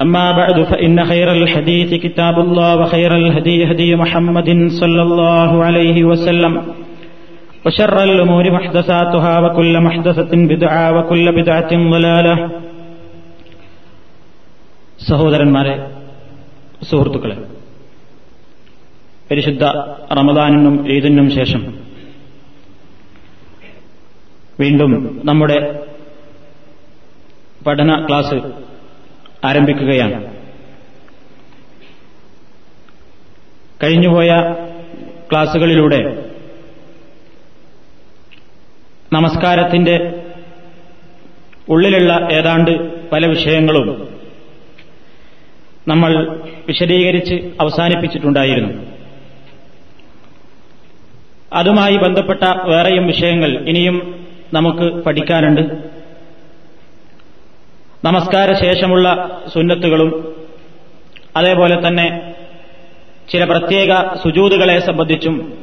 أما بعد فإن خير الحديث كتاب الله وخير الهدي هدي محمد صلى الله عليه وسلم وشر الأمور محدثاتها وكل محدثة بدعة وكل بدعة ضلالة സഹോദരന്മാരെ സുഹൃത്തുക്കളെ പരിശുദ്ധ റമദാനിനും ഈദിനും ശേഷം വീണ്ടും നമ്മുടെ പഠന ക്ലാസ് ആരംഭിക്കുകയാണ്. കഴിഞ്ഞുപോയ ക്ലാസുകളിലൂടെ നമസ്കാരത്തിന്റെ ഉള്ളിലുള്ള ഏതാണ്ട് പല വിഷയങ്ങളും നമ്മൾ വിശദീകരിച്ച് അവസാനിപ്പിച്ചിട്ടുണ്ടായിരുന്നു. അതുമായി ബന്ധപ്പെട്ട വേറെയും വിഷയങ്ങൾ ഇനിയും നമുക്ക് പഠിക്കാനുണ്ട്. നമസ്കാര ശേഷമുള്ള സുന്നത്തുകളും അതേപോലെ തന്നെ ചില പ്രത്യേക സുജൂതുകളെ സംബന്ധിച്ചും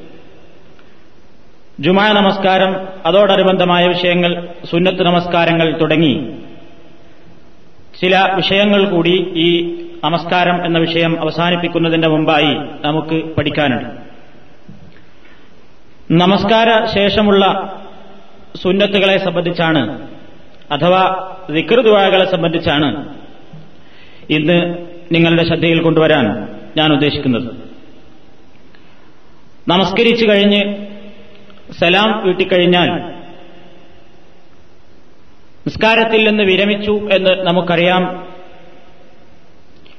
ജുമാ നമസ്കാരം അതോടനുബന്ധമായ വിഷയങ്ങൾ സുന്നത്ത് നമസ്കാരങ്ങൾ തുടങ്ങി. ചില വിഷയങ്ങൾ കൂടി ഈ നമസ്കാരം എന്ന വിഷയം അവസാനിപ്പിക്കുന്നതിന്റെ മുമ്പായി നമുക്ക് പഠിക്കാനുണ്ട്. നമസ്കാര ശേഷമുള്ള സുന്നത്തുകളെ സംബന്ധിച്ചാണ് അഥവാ വികൃതുവാകളെ സംബന്ധിച്ചാണ് ഇന്ന് നിങ്ങളുടെ ശ്രദ്ധയിൽ കൊണ്ടുവരാൻ ഞാൻ ഉദ്ദേശിക്കുന്നത്. നമസ്കരിച്ചു കഴിഞ്ഞ് സലാം വീട്ടിക്കഴിഞ്ഞാൽ നിസ്കാരത്തിൽ നിന്ന് വിരമിച്ചു എന്ന് നമുക്കറിയാം.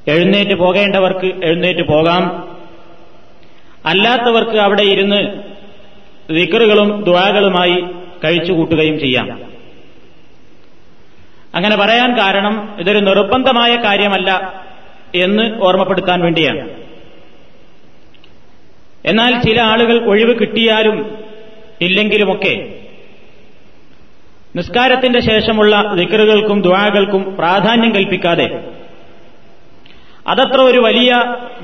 എഴുന്നേറ്റ് പോകേണ്ടവർക്ക് എഴുന്നേറ്റ് പോകാം. അല്ലാത്തവർക്ക് അവിടെ ഇരുന്ന് വിക്കറുകളും ദ്വാകളുമായി കഴിച്ചുകൂട്ടുകയും ചെയ്യാം. അങ്ങനെ പറയാൻ കാരണം ഇതൊരു നിർബന്ധമായ കാര്യമല്ല എന്ന് ഓർമ്മപ്പെടുത്താൻ വേണ്ടിയാണ്. എന്നാൽ ചില ആളുകൾ ഒഴിവ് കിട്ടിയാലും ഇല്ലെങ്കിലുമൊക്കെ നിസ്കാരത്തിന്റെ ശേഷമുള്ള ദിക്കറുകൾക്കും ദ്വാകൾക്കും പ്രാധാന്യം കൽപ്പിക്കാതെ അതത്ര ഒരു വലിയ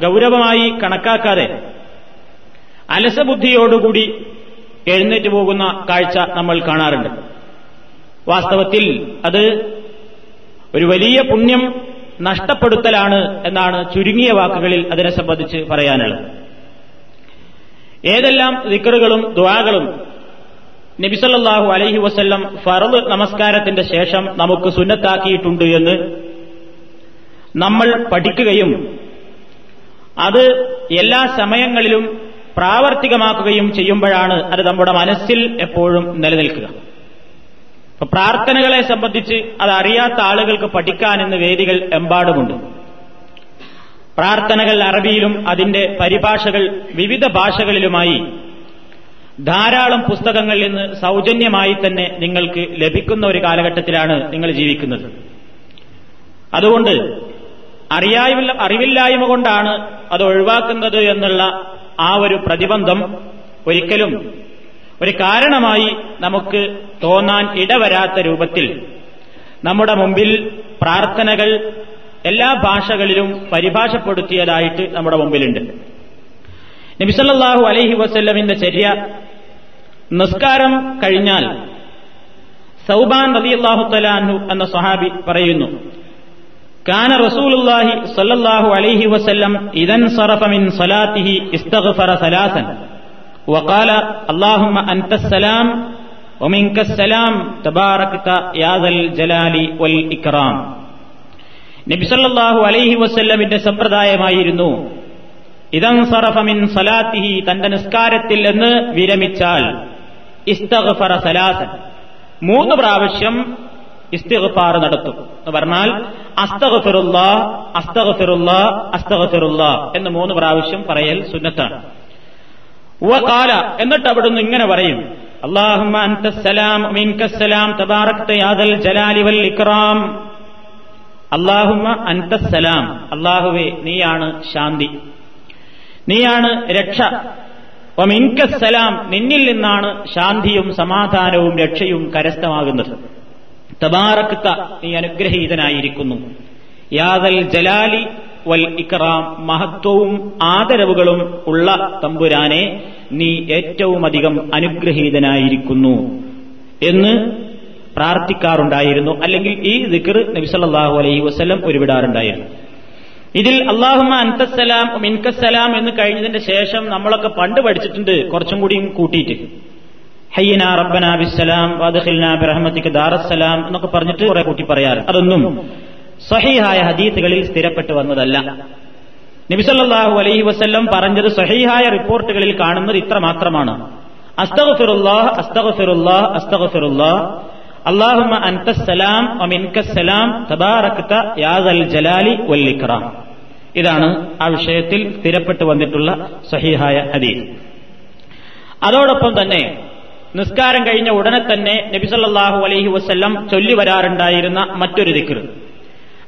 ഗൗരവമായി കണക്കാക്കാതെ അലസബുദ്ധിയോടുകൂടി എഴുന്നേറ്റ് പോകുന്ന കാഴ്ച നമ്മൾ കാണാറുണ്ട്. വാസ്തവത്തിൽ അത് ഒരു വലിയ പുണ്യം നഷ്ടപ്പെടുത്തലാണ് എന്നാണ് ചുരുങ്ങിയ വാക്കുകളിൽ അതിനെ സംബന്ധിച്ച് പറയാനുള്ളത്. ഏതെല്ലാം ദിക്കറുകളും ദ്വാകളും നബിസല്ലാഹു അലൈഹി വസ്ല്ലം ഫറദ് നമസ്കാരത്തിന്റെ ശേഷം നമുക്ക് സുന്നത്താക്കിയിട്ടുണ്ട് എന്ന് നമ്മൾ പഠിക്കുകയും അത് എല്ലാ സമയങ്ങളിലും പ്രാവർത്തികമാക്കുകയും ചെയ്യുമ്പോഴാണ് അത് നമ്മുടെ മനസ്സിൽ എപ്പോഴും നിലനിൽക്കുക. അപ്പൊ പ്രാർത്ഥനകളെ സംബന്ധിച്ച് അത് അറിയാത്ത ആളുകൾക്ക് പഠിക്കാൻ ഇന്ന് വേദികൾ എമ്പാടുമുണ്ട്. പ്രാർത്ഥനകൾ അറബിയിലും അതിന്റെ പരിഭാഷകൾ വിവിധ ഭാഷകളിലുമായി ധാരാളം പുസ്തകങ്ങളിൽ നിന്ന് സൗജന്യമായി തന്നെ നിങ്ങൾക്ക് ലഭിക്കുന്ന ഒരു കാലഘട്ടത്തിലാണ് നിങ്ങൾ ജീവിക്കുന്നത്. അതുകൊണ്ട് അറിയായ അറിവില്ലായ്മ കൊണ്ടാണ് അത് ഒഴിവാക്കുന്നത് എന്നുള്ള ആ ഒരു പ്രതിബന്ധം ഒരിക്കലും ഒരു കാരണമായി നമുക്ക് തോന്നാൻ ഇടവരാത്ത രൂപത്തിൽ നമ്മുടെ മുമ്പിൽ പ്രാർത്ഥനകൾ എല്ലാ ഭാഷകളിലും പരിഭാഷപ്പെടുത്തിയതായിട്ട് നമ്മുടെ മുമ്പിലുണ്ട്. നബിസല്ലാഹു അലൈഹി വസ്ല്ലമിന്റെ ചര്യ നിസ്കാരം കഴിഞ്ഞാൽ സൗബാൻ അള്ളാഹു തലാഹു എന്ന സ്വഹാബി പറയുന്നു കാന റസൂലുല്ലാഹി സല്ലല്ലാഹു അലൈഹി വസല്ലം ഇദൻ സറഫ മിൻ സലാത്തിഹി ഇസ്തഗ്ഫറ സലാസൻ. وقال اللهم أنت السلام ومنك السلام تباركت يا ذا الجلال والإكرام നബിസല്ലാഹു അലൈഹി വസ്ല്ലമിന്റെ സമ്പ്രദായമായിരുന്നു ഇതം സറഫമിൻ സലാത്തിഹി തന്റെ നിസ്കാരത്തിൽ നിന്ന് വിരമിച്ചാൽ ഇസ്തഗ്ഫറ സലാസൻ മൂന്ന് പ്രാവശ്യം ഇസ്തിഗ്ഫാർ നടത്തും എന്ന് പറഞ്ഞാൽ അസ്തഗ്ഫിറുല്ല അസ്തഗ്ഫിറുല്ല അസ്തഗ്ഫിറുല്ല എന്ന് മൂന്ന് പ്രാവശ്യം പറയൽ സുന്നത്താണ് കാല എന്നിട്ട് അവിടുന്ന് ഇങ്ങനെ പറയും. അള്ളാഹുമ്മ ജലാലി വൽ ഇക്റാം നീയാണ് ശാന്തി. നീയാണ് രക്ഷ. മിൻകസ്സലാം നിന്നിൽ നിന്നാണ് ശാന്തിയും സമാധാനവും രക്ഷയും കരസ്ഥമാകുന്നത്. തബാറക്ത നീ അനുഗ്രഹീതനായിരിക്കുന്നു. യാദൽ ജലാലി വൽ ഇക്റാം മഹത്വവും ആദരവുകളും ഉള്ള തമ്പുരാനെ നീ ഏറ്റവുമധികം അനുഗ്രഹീതനായിരിക്കുന്നു എന്ന് പ്രാർത്ഥിക്കാറുണ്ടായിരുന്നു. അല്ലെങ്കിൽ ഈ ദിക്കർ നബിസല്ലാഹു അലൈഹി വസ്ലം ഒരുവിടാറുണ്ടായിരുന്നു ഇതിൽ അള്ളാഹുമ അൻതസ്സലാം മിൻകസ്സലാം എന്ന് കഴിഞ്ഞതിന്റെ ശേഷം നമ്മളൊക്കെ പണ്ട് പഠിച്ചിട്ടുണ്ട്. കുറച്ചും കൂടിയും കൂട്ടിയിട്ട്. ഹയ്യന റബ്ബന ബിസ്സലാം വാദഖിൽന ബിറഹ്മത്തിക്ക് ദാറസ്സലാം എന്നൊക്കെ പറഞ്ഞിട്ട് കുറെ കൂട്ടി പറയാറ്. അതൊന്നും സഹീഹായ ഹദീത്തുകളിൽ സ്ഥിരപ്പെട്ടു വന്നതല്ല. നബിസല്ലാഹു അലൈഹി വസ്ല്ലം പറഞ്ഞത് സഹീഹായ റിപ്പോർട്ടുകളിൽ കാണുന്നത് ഇത്ര മാത്രമാണ് ജലാലി ഇതാണ് ആ വിഷയത്തിൽ സ്ഥിരപ്പെട്ടു വന്നിട്ടുള്ള സഹീഹായ ഹദീസ്. അതോടൊപ്പം തന്നെ നിസ്കാരം കഴിഞ്ഞ ഉടനെ തന്നെ നബിസല്ലാഹു അലൈഹി വസ്ല്ലം ചൊല്ലി വരാറുണ്ടായിരുന്ന മറ്റൊരു ദിക്ർ.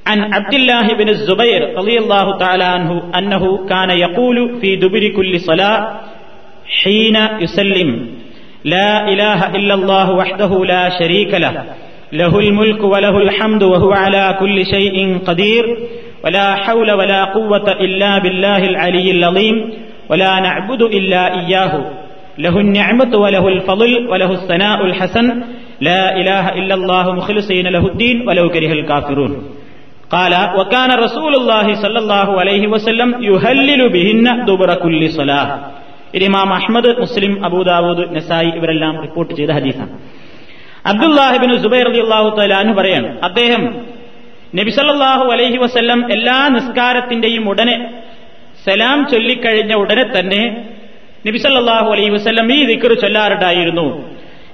عن عبد الله بن الزبير رضي الله تعالى عنه أنه كان يقول في دبر كل صلاة حين يسلم لا إله إلا الله وحده لا شريك له له الملك وله الحمد وهو على كل شيء قدير ولا حول ولا قوة إلا بالله العلي العظيم ولا نعبد إلا إياه له النعمة وله الفضل وله الثناء الحسن لا إله إلا الله مخلصين له الدين ولو كره الكافرون. قال وكان رسول الله صلى الله عليه وسلم يهلل بهن دبر كل صلاة ഇമാം അഹ്മദ് മുസ്ലിം അബൂദാവൂദ് നസായി ഇവരെല്ലാം റിപ്പോർട്ട് ചെയ്ത ഹദീസാണ് അബ്ദുല്ലാഹിബിൻ സുബൈർ അലി അള്ളാഹു തലാന്ന് പറയാണ് അദ്ദേഹം നബിസല്ലാഹു അലൈഹി വസ്ല്ലം എല്ലാ നിസ്കാരത്തിന്റെയും ഉടനെ സലാം ചൊല്ലിക്കഴിഞ്ഞ ഉടനെ തന്നെ നബിസല്ലാഹു അലൈഹി വസ്ല്ലം ഈ ദിക്കർ ചൊല്ലാറുണ്ടായിരുന്നു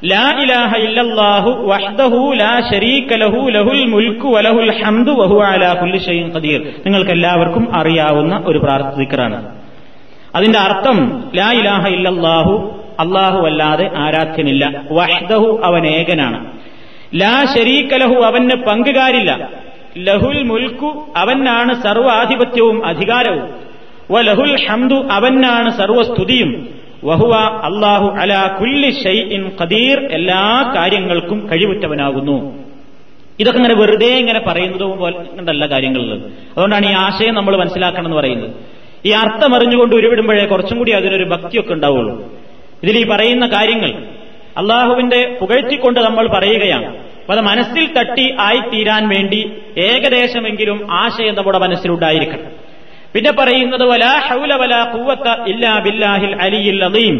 ലാ ഇലാഹ ഇല്ലല്ലാഹു വഹ്ദഹു ലാ ശരീക ലഹു ലഹുൽ വലഹുൽ ഹംദു അലാ കുല്ലി ഖദീർ. നിങ്ങൾക്ക് എല്ലാവർക്കും അറിയാവുന്ന ഒരു പ്രാർത്ഥിക്കറാണ് അതിന്റെ അർത്ഥം ലാ ഇലാഹ ഇല്ലല്ലാഹു അള്ളാഹു അല്ലാതെ ആരാധ്യനില്ല. വഹ്ദഹു അവൻ ഏകനാണ്. ലാ ശരീക്കലഹു അവന് പങ്കുകാരില്ല. ലഹുൽ മുൽക്കു അവനാണ് സർവാധിപത്യവും അധികാരവും. വലഹുൽ ഹംദു അവനാണ് സർവസ്തുതിയും. വഹുവ അള്ളാഹു അലാ കുല്ലി ഷൈഇൻ ഖദീർ. എല്ലാ കാര്യങ്ങൾക്കും കഴിവുറ്റവനാകുന്നു. ഇതൊക്കെ ഇങ്ങനെ വെറുതെ ഇങ്ങനെ പറയുന്നത് പോലെയുള്ള കാര്യങ്ങളിൽ അതുകൊണ്ടാണ് ഈ ആശയം നമ്മൾ മനസ്സിലാക്കണം എന്ന് പറയുന്നത്. ഈ അർത്ഥം അറിഞ്ഞുകൊണ്ട് ഉരുവിടുമ്പോഴേ കുറച്ചും കൂടി അതിനൊരു ഭക്തിയൊക്കെ ഉണ്ടാവുള്ളൂ. ഇതിൽ ഈ പറയുന്ന കാര്യങ്ങൾ അള്ളാഹുവിന്റെ പുകഴ്ത്തിക്കൊണ്ട് നമ്മൾ പറയുകയാണ്. അത് മനസ്സിൽ തട്ടി ആയിത്തീരാൻ വേണ്ടി ഏകദേശമെങ്കിലും ആശയം നമ്മുടെ മനസ്സിലുണ്ടായിരിക്കണം പിന്നെ പറയുന്നത് ഹൗല ഇല്ലാ ബില്ലാഹിൽ അലിയിൽ അലീം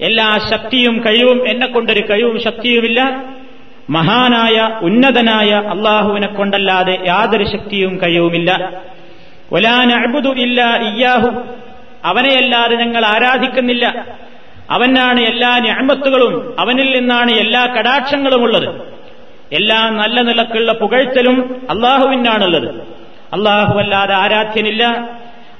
എല്ലാ ശക്തിയും കഴിവും എന്നെ കൊണ്ടൊരു കഴിവും ശക്തിയുമില്ല. മഹാനായ ഉന്നതനായ അള്ളാഹുവിനെ കൊണ്ടല്ലാതെ യാതൊരു ശക്തിയും കഴിവുമില്ല. ഒലാനഅബുദു ഇല്ല ഇയാഹു അവനെയല്ലാതെ ഞങ്ങൾ ആരാധിക്കുന്നില്ല. അവനാണ് എല്ലാ ഞാമത്തുകളും അവനിൽ നിന്നാണ് എല്ലാ കടാക്ഷങ്ങളും ഉള്ളത് എല്ലാ നല്ല നിലക്കുള്ള പുകഴ്ത്തലും അള്ളാഹുവിനാണുള്ളത്. അള്ളാഹുവല്ലാതെ ആരാധ്യനില്ല.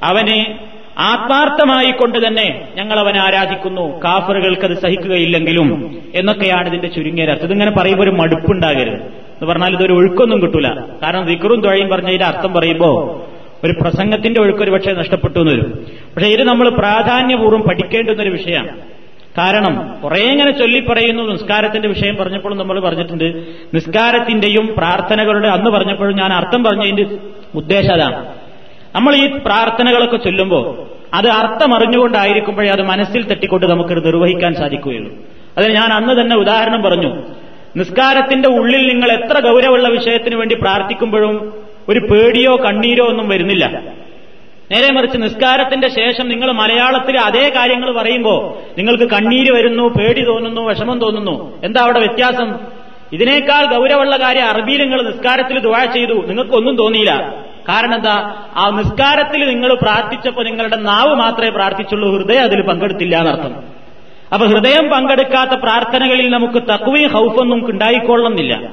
അവനെ ആത്മാർത്ഥമായി കൊണ്ട് തന്നെ ഞങ്ങൾ അവനെ ആരാധിക്കുന്നു. കാഫറുകൾക്ക് അത് സഹിക്കുകയില്ലെങ്കിലും എന്നൊക്കെയാണ് ഇതിന്റെ ചുരുങ്ങിയ അർത്ഥം. ഇതിങ്ങനെ പറയുമ്പോൾ ഒരു മടുപ്പുണ്ടാകരുത്. എന്ന് പറഞ്ഞാൽ ഇതൊരു ഒഴുക്കൊന്നും കിട്ടൂല. കാരണം ദിക്കറും തൊഴയും പറഞ്ഞ ഇതിന്റെ അർത്ഥം പറയുമ്പോൾ ഒരു പ്രസംഗത്തിന്റെ ഒഴുക്ക് ഒരു പക്ഷേ നഷ്ടപ്പെട്ടു എന്ന് വരും. പക്ഷേ ഇത് നമ്മൾ പ്രാധാന്യപൂർവം പഠിക്കേണ്ടുന്ന ഒരു വിഷയമാണ്. കാരണം കുറെ ഇങ്ങനെ ചൊല്ലി പറയുന്നു. നിസ്കാരത്തിന്റെ വിഷയം പറഞ്ഞപ്പോഴും നമ്മൾ പറഞ്ഞിട്ടുണ്ട്. നിസ്കാരത്തിന്റെയും പ്രാർത്ഥനകളുടെ അന്ന് പറഞ്ഞപ്പോഴും ഞാൻ അർത്ഥം പറഞ്ഞതിന്റെ ഉദ്ദേശം അതാണ് നമ്മൾ ഈ പ്രാർത്ഥനകളൊക്കെ ചൊല്ലുമ്പോൾ അത് അർത്ഥം അറിഞ്ഞുകൊണ്ടായിരിക്കുമ്പോഴേ അത് മനസ്സിൽ തട്ടിക്കൊണ്ട് നമുക്കത് നിർവഹിക്കാൻ സാധിക്കുകയുള്ളൂ. അതിന് ഞാൻ അന്ന് തന്നെ ഉദാഹരണം പറഞ്ഞു. നിസ്കാരത്തിന്റെ ഉള്ളിൽ നിങ്ങൾ എത്ര ഗൗരവമുള്ള വിഷയത്തിന് വേണ്ടി പ്രാർത്ഥിക്കുമ്പോഴും ഒരു പേടിയോ കണ്ണീരോ ഒന്നും വരുന്നില്ല. നേരെ മറിച്ച് നിസ്കാരത്തിന്റെ ശേഷം നിങ്ങൾ മലയാളത്തിൽ അതേ കാര്യങ്ങൾ പറയുമ്പോൾ നിങ്ങൾക്ക് കണ്ണീര് വരുന്നു പേടി തോന്നുന്നു വിഷമം തോന്നുന്നു. എന്താ അവിടെ വ്യത്യാസം? ഇതിനേക്കാൾ ഗൗരവമുള്ള കാര്യം അറബിയിൽ നിങ്ങൾ നിസ്കാരത്തിൽ ദുവാ ചെയ്തു. നിങ്ങൾക്കൊന്നും തോന്നിയില്ല. കാരണം എന്താ ആ നിസ്കാരത്തിൽ നിങ്ങൾ പ്രാർത്ഥിച്ചപ്പോൾ നിങ്ങളുടെ നാവ് മാത്രമേ പ്രാർത്ഥിച്ചുള്ളൂ. ഹൃദയം അതിൽ പങ്കെടുത്തില്ല എന്നർത്ഥം. അപ്പൊ ഹൃദയം പങ്കെടുക്കാത്ത പ്രാർത്ഥനകളിൽ നമുക്ക് തക്കുവയും ഹൗഫൊന്നും ഉണ്ടായിക്കൊള്ളുന്നില്ല.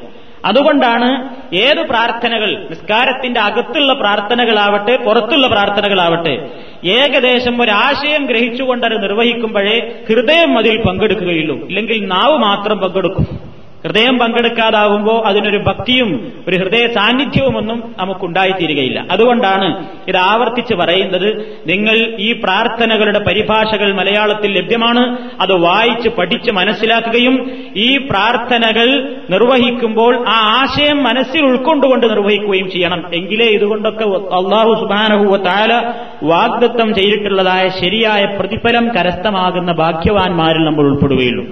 അതുകൊണ്ടാണ് ഏത് പ്രാർത്ഥനകൾ നിസ്കാരത്തിന്റെ അകത്തുള്ള പ്രാർത്ഥനകളാവട്ടെ പുറത്തുള്ള പ്രാർത്ഥനകളാവട്ടെ ഏകദേശം ഒരാശയം ഗ്രഹിച്ചുകൊണ്ടത് നിർവഹിക്കുമ്പോഴേ ഹൃദയം അതിൽ പങ്കെടുക്കുകയുള്ളൂ. ഇല്ലെങ്കിൽ നാവ് മാത്രം പങ്കെടുക്കും. ഹൃദയം പങ്കെടുക്കാതാകുമ്പോൾ അതിനൊരു ഭക്തിയും ഒരു ഹൃദയ സാന്നിധ്യവുമൊന്നും നമുക്കുണ്ടായിത്തീരുകയില്ല. അതുകൊണ്ടാണ് ഇത് ആവർത്തിച്ച് പറയുന്നത് നിങ്ങൾ ഈ പ്രാർത്ഥനകളുടെ പരിഭാഷകൾ മലയാളത്തിൽ ലഭ്യമാണ്. അത് വായിച്ച് പഠിച്ച് മനസ്സിലാക്കുകയും ഈ പ്രാർത്ഥനകൾ നിർവഹിക്കുമ്പോൾ ആ ആശയം മനസ്സിൽ ഉൾക്കൊണ്ടുകൊണ്ട് നിർവഹിക്കുകയും ചെയ്യണം. എങ്കിലേ ഇതുകൊണ്ടൊക്കെ അള്ളാഹു സുബാനഹുവ താല വാഗ്ദത്തം ചെയ്തിട്ടുള്ളതായ ശരിയായ പ്രതിഫലം കരസ്ഥമാകുന്ന ഭാഗ്യവാന്മാരിൽ നമ്മൾ ഉൾപ്പെടുകയുള്ളൂ.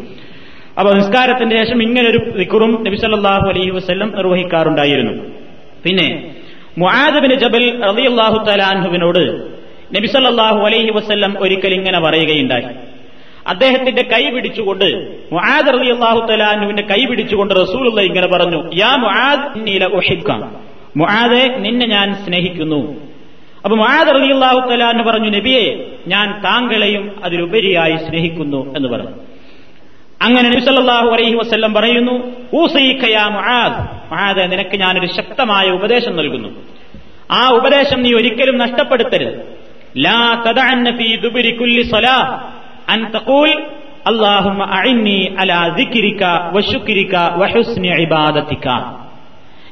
അപ്പൊ നിസ്കാരത്തിന്റെ ശേഷം ഇങ്ങനൊരു ദിക്കുറും നബിസല്ലാഹു അലൈഹി വസ്ല്ലം നിർവഹിക്കാറുണ്ടായിരുന്നു. പിന്നെ മുഹാദബിന് ജബൽ റളിയല്ലാഹു തലാൻഹുവിനോട് നബിസല്ലാഹു അലൈഹി വസ്ല്ലം ഒരിക്കൽ ഇങ്ങനെ പറയുകയുണ്ടായി. അദ്ദേഹത്തിന്റെ കൈ പിടിച്ചുകൊണ്ട് മുആദ് അള്ളാഹു തലാൻഹുവിന്റെ കൈ പിടിച്ചുകൊണ്ട് റസൂലുള്ള ഇങ്ങനെ പറഞ്ഞു യാ ഉഹിബ്ക. മുആദെ നിന്നെ ഞാൻ സ്നേഹിക്കുന്നു. അപ്പൊ മുഹാദ് മുആദ് അള്ളാഹു തലാൻഹു പറഞ്ഞു നബിയെ ഞാൻ താങ്കളെയും അതിലുപരിയായി സ്നേഹിക്കുന്നു എന്ന് പറഞ്ഞു. അങ്ങനെ നബിസല്ലാഹു അലൈഹി വസ്ല്ലം പറയുന്നു മുആദ്. നിനക്ക് ഞാനൊരു ശക്തമായ ഉപദേശം നൽകുന്നു. ആ ഉപദേശം നീ ഒരിക്കലും നഷ്ടപ്പെടുത്തരുത്. ലാ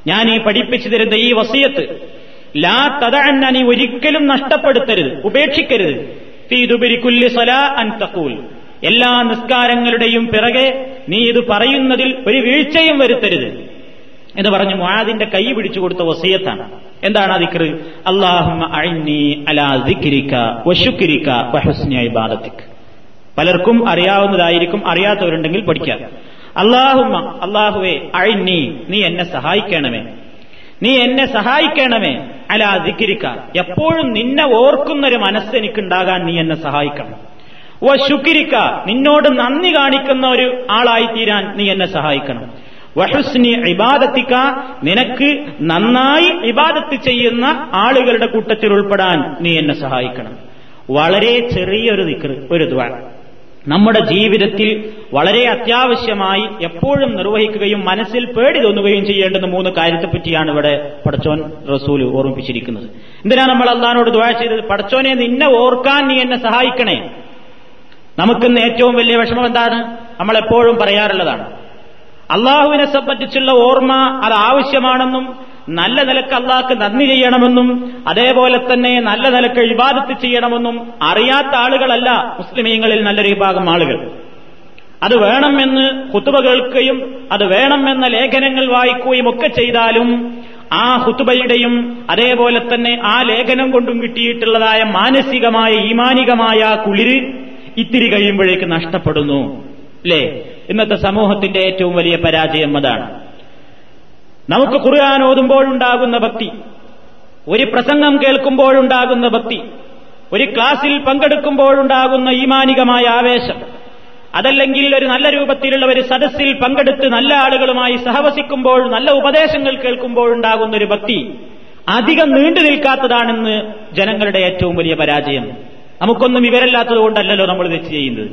ഞാൻ ഈ പഠിപ്പിച്ചു തരുന്ന ഈ വസിയത്ത് ലാ തത തദഅന്ന നീ ഒരിക്കലും നഷ്ടപ്പെടുത്തരുത് ഉപേക്ഷിക്കരുത്. ഫീ ദുബിരി കുല്ലി സ്വലാ അൻ തഖൂൽ. എല്ലാ നിസ്കാരങ്ങളുടെയും പിറകെ നീ ഇത് പറയുന്നതിൽ ഒരു വീഴ്ചയും വരുത്തരുത്. എന്ന് പറഞ്ഞു മുആദിന്റെ കൈ പിടിച്ചു കൊടുത്ത വസീയത്താണ്. എന്താണ് ആ ദിക്ർ പലർക്കും അറിയാവുന്നതായിരിക്കും അറിയാത്തവരുണ്ടെങ്കിൽ പഠിക്കാം. അള്ളാഹുമ്മ അള്ളാഹുവെ അഴിഞ്ഞി നീ എന്നെ സഹായിക്കണമേ. നീ എന്നെ സഹായിക്കണമേ. അലാ ദിക്രിക. എപ്പോഴും നിന്നെ ഓർക്കുന്നൊരു മനസ്സ് എനിക്കുണ്ടാകാൻ നീ എന്നെ സഹായിക്കണം. വ ശുക്രിക്ക നിന്നോട് നന്ദി കാണിക്കുന്ന ഒരു ആളായി തീരാൻ നീ എന്നെ സഹായിക്കണം. വഹുസ്നി ഇബാദത്തിക്ക നിനക്ക് നന്നായി ഇബാദത്ത് ചെയ്യുന്ന ആളുകളുടെ കൂട്ടത്തിൽ ഉൾപ്പെടാൻ നീ എന്നെ സഹായിക്കണം. വളരെ ചെറിയൊരു ദിക്ർ ഒരു ദ്വാ. നമ്മുടെ ജീവിതത്തിൽ വളരെ അത്യാവശ്യമായി എപ്പോഴും നിർവഹിക്കുകയും മനസ്സിൽ പേടി തോന്നുകയും ചെയ്യേണ്ടുന്ന മൂന്ന് കാര്യത്തെപ്പറ്റിയാണ് ഇവിടെ പടച്ചോൻ റസൂൽ ഓർമ്മിപ്പിച്ചിരിക്കുന്നത്. എന്തിനാ നമ്മൾ അള്ളഹാനോട് ദ്വാ ചെയ്തത്? പടച്ചോനെ നിന്നെ ഓർക്കാൻ നീ എന്നെ സഹായിക്കണേ. നമുക്കിന്ന് ഏറ്റവും വലിയ വിഷമം എന്താണ്? നമ്മൾ എപ്പോഴും പറയാറുള്ളതാണ്. അള്ളാഹുവിനെ സംബന്ധിച്ചുള്ള ഓർമ്മ അത് ആവശ്യമാണെന്നും നല്ല നിലയ്ക്ക് അള്ളാഹ്ക്ക് നന്ദി ചെയ്യണമെന്നും അതേപോലെ തന്നെ നല്ല നിലയ്ക്ക് ഇബാദത്ത് ചെയ്യണമെന്നും അറിയാത്ത ആളുകളല്ല മുസ്ലിമീങ്ങളിൽ നല്ലൊരു വിഭാഗം ആളുകൾ. അത് വേണമെന്ന് ഹുത്തുബ കേൾക്കുകയും അത് വേണമെന്ന ലേഖനങ്ങൾ വായിക്കുകയും ഒക്കെ ചെയ്താലും ആ ഹുത്തുബയുടെയും അതേപോലെ തന്നെ ആ ലേഖനം കൊണ്ടും കിട്ടിയിട്ടുള്ളതായ മാനസികമായ ഈമാനികമായ കുളിര് ഇത്തിരി കഴിയുമ്പോഴേക്ക് നഷ്ടപ്പെടുന്നു. അല്ലേ ഇന്നത്തെ സമൂഹത്തിന്റെ ഏറ്റവും വലിയ പരാജയം അതാണ്. നമുക്ക് ഖുർആൻ ഓതുമ്പോഴുണ്ടാകുന്ന ഭക്തി ഒരു പ്രസംഗം കേൾക്കുമ്പോഴുണ്ടാകുന്ന ഭക്തി ഒരു ക്ലാസിൽ പങ്കെടുക്കുമ്പോഴുണ്ടാകുന്ന ഈമാനികമായ ആവേശം അതല്ലെങ്കിൽ ഒരു നല്ല രൂപത്തിലുള്ള ഒരു സദസ്സിൽ പങ്കെടുത്ത് നല്ല ആളുകളുമായി സഹവസിക്കുമ്പോൾ നല്ല ഉപദേശങ്ങൾ കേൾക്കുമ്പോഴുണ്ടാകുന്ന ഒരു ഭക്തി അധികം നീണ്ടു നിൽക്കാത്തതാണെന്ന് ജനങ്ങളുടെ ഏറ്റവും വലിയ പരാജയം. നമുക്കൊന്നും വിവരമില്ലാത്തത് കൊണ്ടല്ലല്ലോ നമ്മൾ തെറ്റ് ചെയ്യുന്നത്.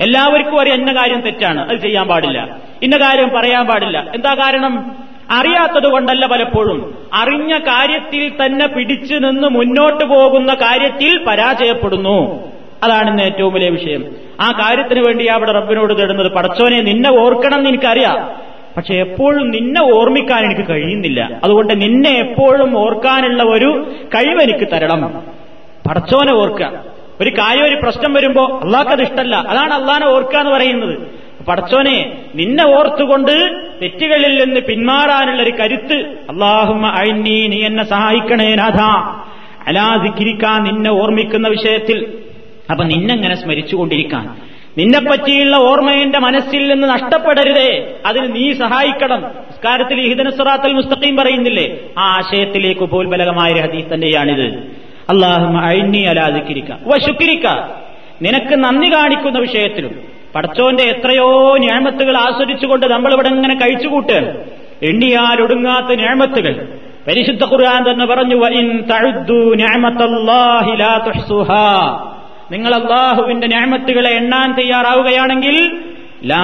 എല്ലാവർക്കും അറിയാം ഇന്ന കാര്യം തെറ്റാണ്. അത് ചെയ്യാൻ പാടില്ല. ഇന്ന കാര്യം പറയാൻ പാടില്ല. എന്താ കാരണം? അറിയാത്തത് കൊണ്ടല്ല പലപ്പോഴും. അറിഞ്ഞ കാര്യത്തിൽ തന്നെ പിടിച്ചു നിന്ന് മുന്നോട്ട് പോകുന്ന കാര്യത്തിൽ പരാജയപ്പെടുന്നു. അതാണ് ഇന്ന് ഏറ്റവും വലിയ വിഷയം. ആ കാര്യത്തിന് വേണ്ടി അവിടെ റബ്ബിനോട് തേടുന്നത് പടച്ചോനെ നിന്നെ ഓർക്കണം എന്ന് എനിക്കറിയാം. പക്ഷെ എപ്പോഴും നിന്നെ ഓർമ്മിക്കാൻ എനിക്ക് കഴിയുന്നില്ല. അതുകൊണ്ട് നിന്നെ എപ്പോഴും ഓർക്കാനുള്ള ഒരു കഴിവ് എനിക്ക് തരണം. പടച്ചോനെ ഓർക്കുക. ഒരു കാര്യം ഒരു പ്രശ്നം വരുമ്പോ അള്ളാഹ്ക്കത് ഇഷ്ടമല്ല അതാണ് അള്ളാഹനെ ഓർക്കുക എന്ന് പറയുന്നത്. പടച്ചോനെ നിന്നെ ഓർത്തുകൊണ്ട് തെറ്റുകളിൽ നിന്ന് പിന്മാറാനുള്ള ഒരു കരുത്ത് അള്ളാഹുമ്മ നീ എന്നെ സഹായിക്കണേ നാഥ അലാതിക്കിരിക്കാൻ നിന്നെ ഓർമ്മിക്കുന്ന വിഷയത്തിൽ. അപ്പൊ നിന്നെങ്ങനെ സ്മരിച്ചുകൊണ്ടിരിക്കാൻ? നിന്നെപ്പറ്റിയുള്ള ഓർമ്മ എന്റെ മനസ്സിൽ നിന്ന് നഷ്ടപ്പെടരുതേ. അതിന് നീ സഹായിക്കണം. നിസ്കാരത്തിൽ ഹിദനസ്വറാത്തൽ മുസ്തഖീം പറയുന്നില്ലേ? ആ ആശയത്തിലേക്ക് പോൽബലകമായ ഒരു ഹദീസ് തന്നെയാണിത്. അള്ളാഹുമ്മ അഴിഞ്ഞി അലാതിക്കിരിക്ക വശുക്കിരിക്ക നിനക്ക് നന്ദി കാണിക്കുന്ന വിഷയത്തിലും പടച്ചോന്റെ എത്രയോ ഞാമത്തുകൾ ആസ്വദിച്ചുകൊണ്ട് നമ്മൾ ഇവിടെ ഇങ്ങനെ കഴിച്ചുകൂട്ടുകയാണ് എണ്ണിയാൽ ഒടുങ്ങാത്ത ഞാമത്തുകൾ. പരിശുദ്ധ ഖുർആൻ തന്നെ പറഞ്ഞു നിങ്ങൾ അള്ളാഹുവിന്റെ ഞാമത്തുകളെ എണ്ണാൻ തയ്യാറാവുകയാണെങ്കിൽ ലാ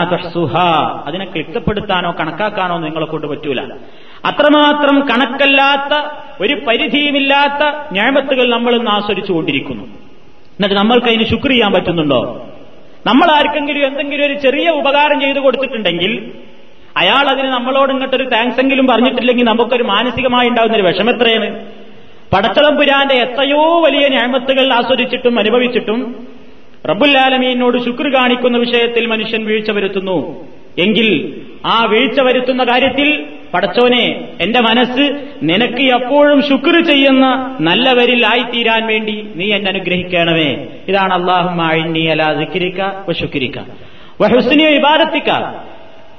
അതിനെ ക്ലിക്കപ്പെടുത്താനോ കണക്കാക്കാനോ നിങ്ങളെ കൊണ്ട് പറ്റൂല. അത്രമാത്രം കണക്കല്ലാത്ത ഒരു പരിധിയുമില്ലാത്ത ഞാമത്തുകൾ നമ്മൾ ഇന്ന് ആസ്വദിച്ചുകൊണ്ടിരിക്കുന്നു. എന്നിട്ട് നമ്മൾക്ക് അതിന് ശുക്ർ ചെയ്യാൻ പറ്റുന്നുണ്ടോ? നമ്മൾ ആർക്കെങ്കിലും എന്തെങ്കിലും ഒരു ചെറിയ ഉപകാരം ചെയ്തു കൊടുത്തിട്ടുണ്ടെങ്കിൽ അയാൾ അതിന് നമ്മളോട് ഇങ്ങോട്ടൊരു താങ്ക്സ് എങ്കിലും പറഞ്ഞിട്ടില്ലെങ്കിൽ നമുക്കൊരു മാനസികമായി ഉണ്ടാകുന്ന ഒരു വിഷമം എത്രയാണ് പടച്ചളം പുരാന്റെ എത്രയോ വലിയ ഞാമത്തുകൾ ആസ്വദിച്ചിട്ടും അനുഭവിച്ചിട്ടും റബ്ബുല്ലാലമീനോട് ശുക്ർ കാണിക്കുന്ന വിഷയത്തിൽ മനുഷ്യൻ വീഴ്ച വരുത്തുന്നു. എങ്കിൽ ആ വീഴ്ച വരുത്തുന്ന കാര്യത്തിൽ പടച്ചോനെ എന്റെ മനസ്സ് നിനക്ക് എപ്പോഴും ശുക്ർ ചെയ്യുന്ന നല്ലവരിൽ ആയിത്തീരാൻ വേണ്ടി നീ എന്നെ അനുഗ്രഹിക്കണമേ. ഇതാണ് അള്ളാഹുമാഴിനി അലാ സിക്കിരിക്ക ശുക്രിക്ക. വഹുസ്നി ഇബാദത്തിക്ക.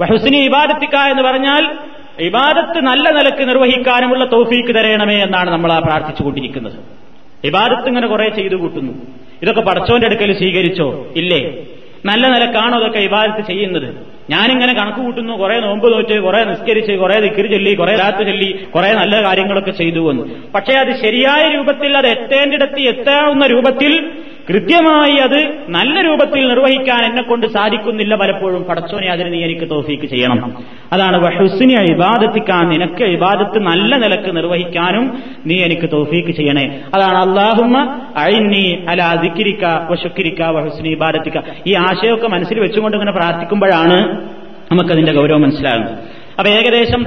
വഹുസ്നി ഇബാദത്തിക്ക എന്ന് പറഞ്ഞാൽ ഇബാദത്ത് നല്ല നിലയ്ക്ക് നിർവഹിക്കാനുമുള്ള തൗഫീക്ക് തരയണമേ എന്നാണ് നമ്മൾ ആ പ്രാർത്ഥിച്ചുകൊണ്ടിരിക്കുന്നത് ഇബാദത്ത് ഇങ്ങനെ കുറെ ചെയ്തു കൂട്ടുന്നു. ഇതൊക്കെ പടച്ചോന്റെ അടുക്കൽ സ്വീകരിച്ചോ? ഇല്ലേ? നല്ല നിലക്കാണോ അതൊക്കെ ഇബാദത്ത് ചെയ്യുന്നത്? ഞാനിങ്ങനെ കണക്ക് കൂട്ടുന്നു കുറെ നോമ്പ് നോറ്റ് കുറെ നിസ്കരിച്ച് കുറെ ദിക്കിരി ചൊല്ലി കുറെ രാത്ത് ചൊല്ലി കുറെ നല്ല കാര്യങ്ങളൊക്കെ ചെയ്തു വന്നു പക്ഷേ അത് ശരിയായ രൂപത്തിൽ അത് എത്തേണ്ടിടത്ത് എത്താവുന്ന രൂപത്തിൽ കൃത്യമായി അത് നല്ല രൂപത്തിൽ നിർവഹിക്കാൻ എന്നെ കൊണ്ട് സാധിക്കുന്നില്ല പലപ്പോഴും. പടച്ചോനെ അതിന് നീ എനിക്ക് തോഫീക്ക് ചെയ്യണം. അതാണ് ഹുസിനെ ഇബാദത്തിക്കാൻ നിനക്ക് ഇബാദത്ത് നല്ല നിലയ്ക്ക് നിർവഹിക്കാനും നീ എനിക്ക് തോഫീക്ക് ചെയ്യണേ. അതാണ് അള്ളാഹുമ്മ അഴിന്നി അല ദിക്കിരിക്ക വശുക്കിരിക്ക വഹുസിനി ഇബാദത്തിക്ക. ഈ ആശയമൊക്കെ മനസ്സിൽ വെച്ചുകൊണ്ട് ഇങ്ങനെ പ്രാർത്ഥിക്കുമ്പോഴാണ് നമുക്കതിന്റെ ഗൗരവം മനസ്സിലാകുന്നത്. അപ്പൊ ഏകദേശം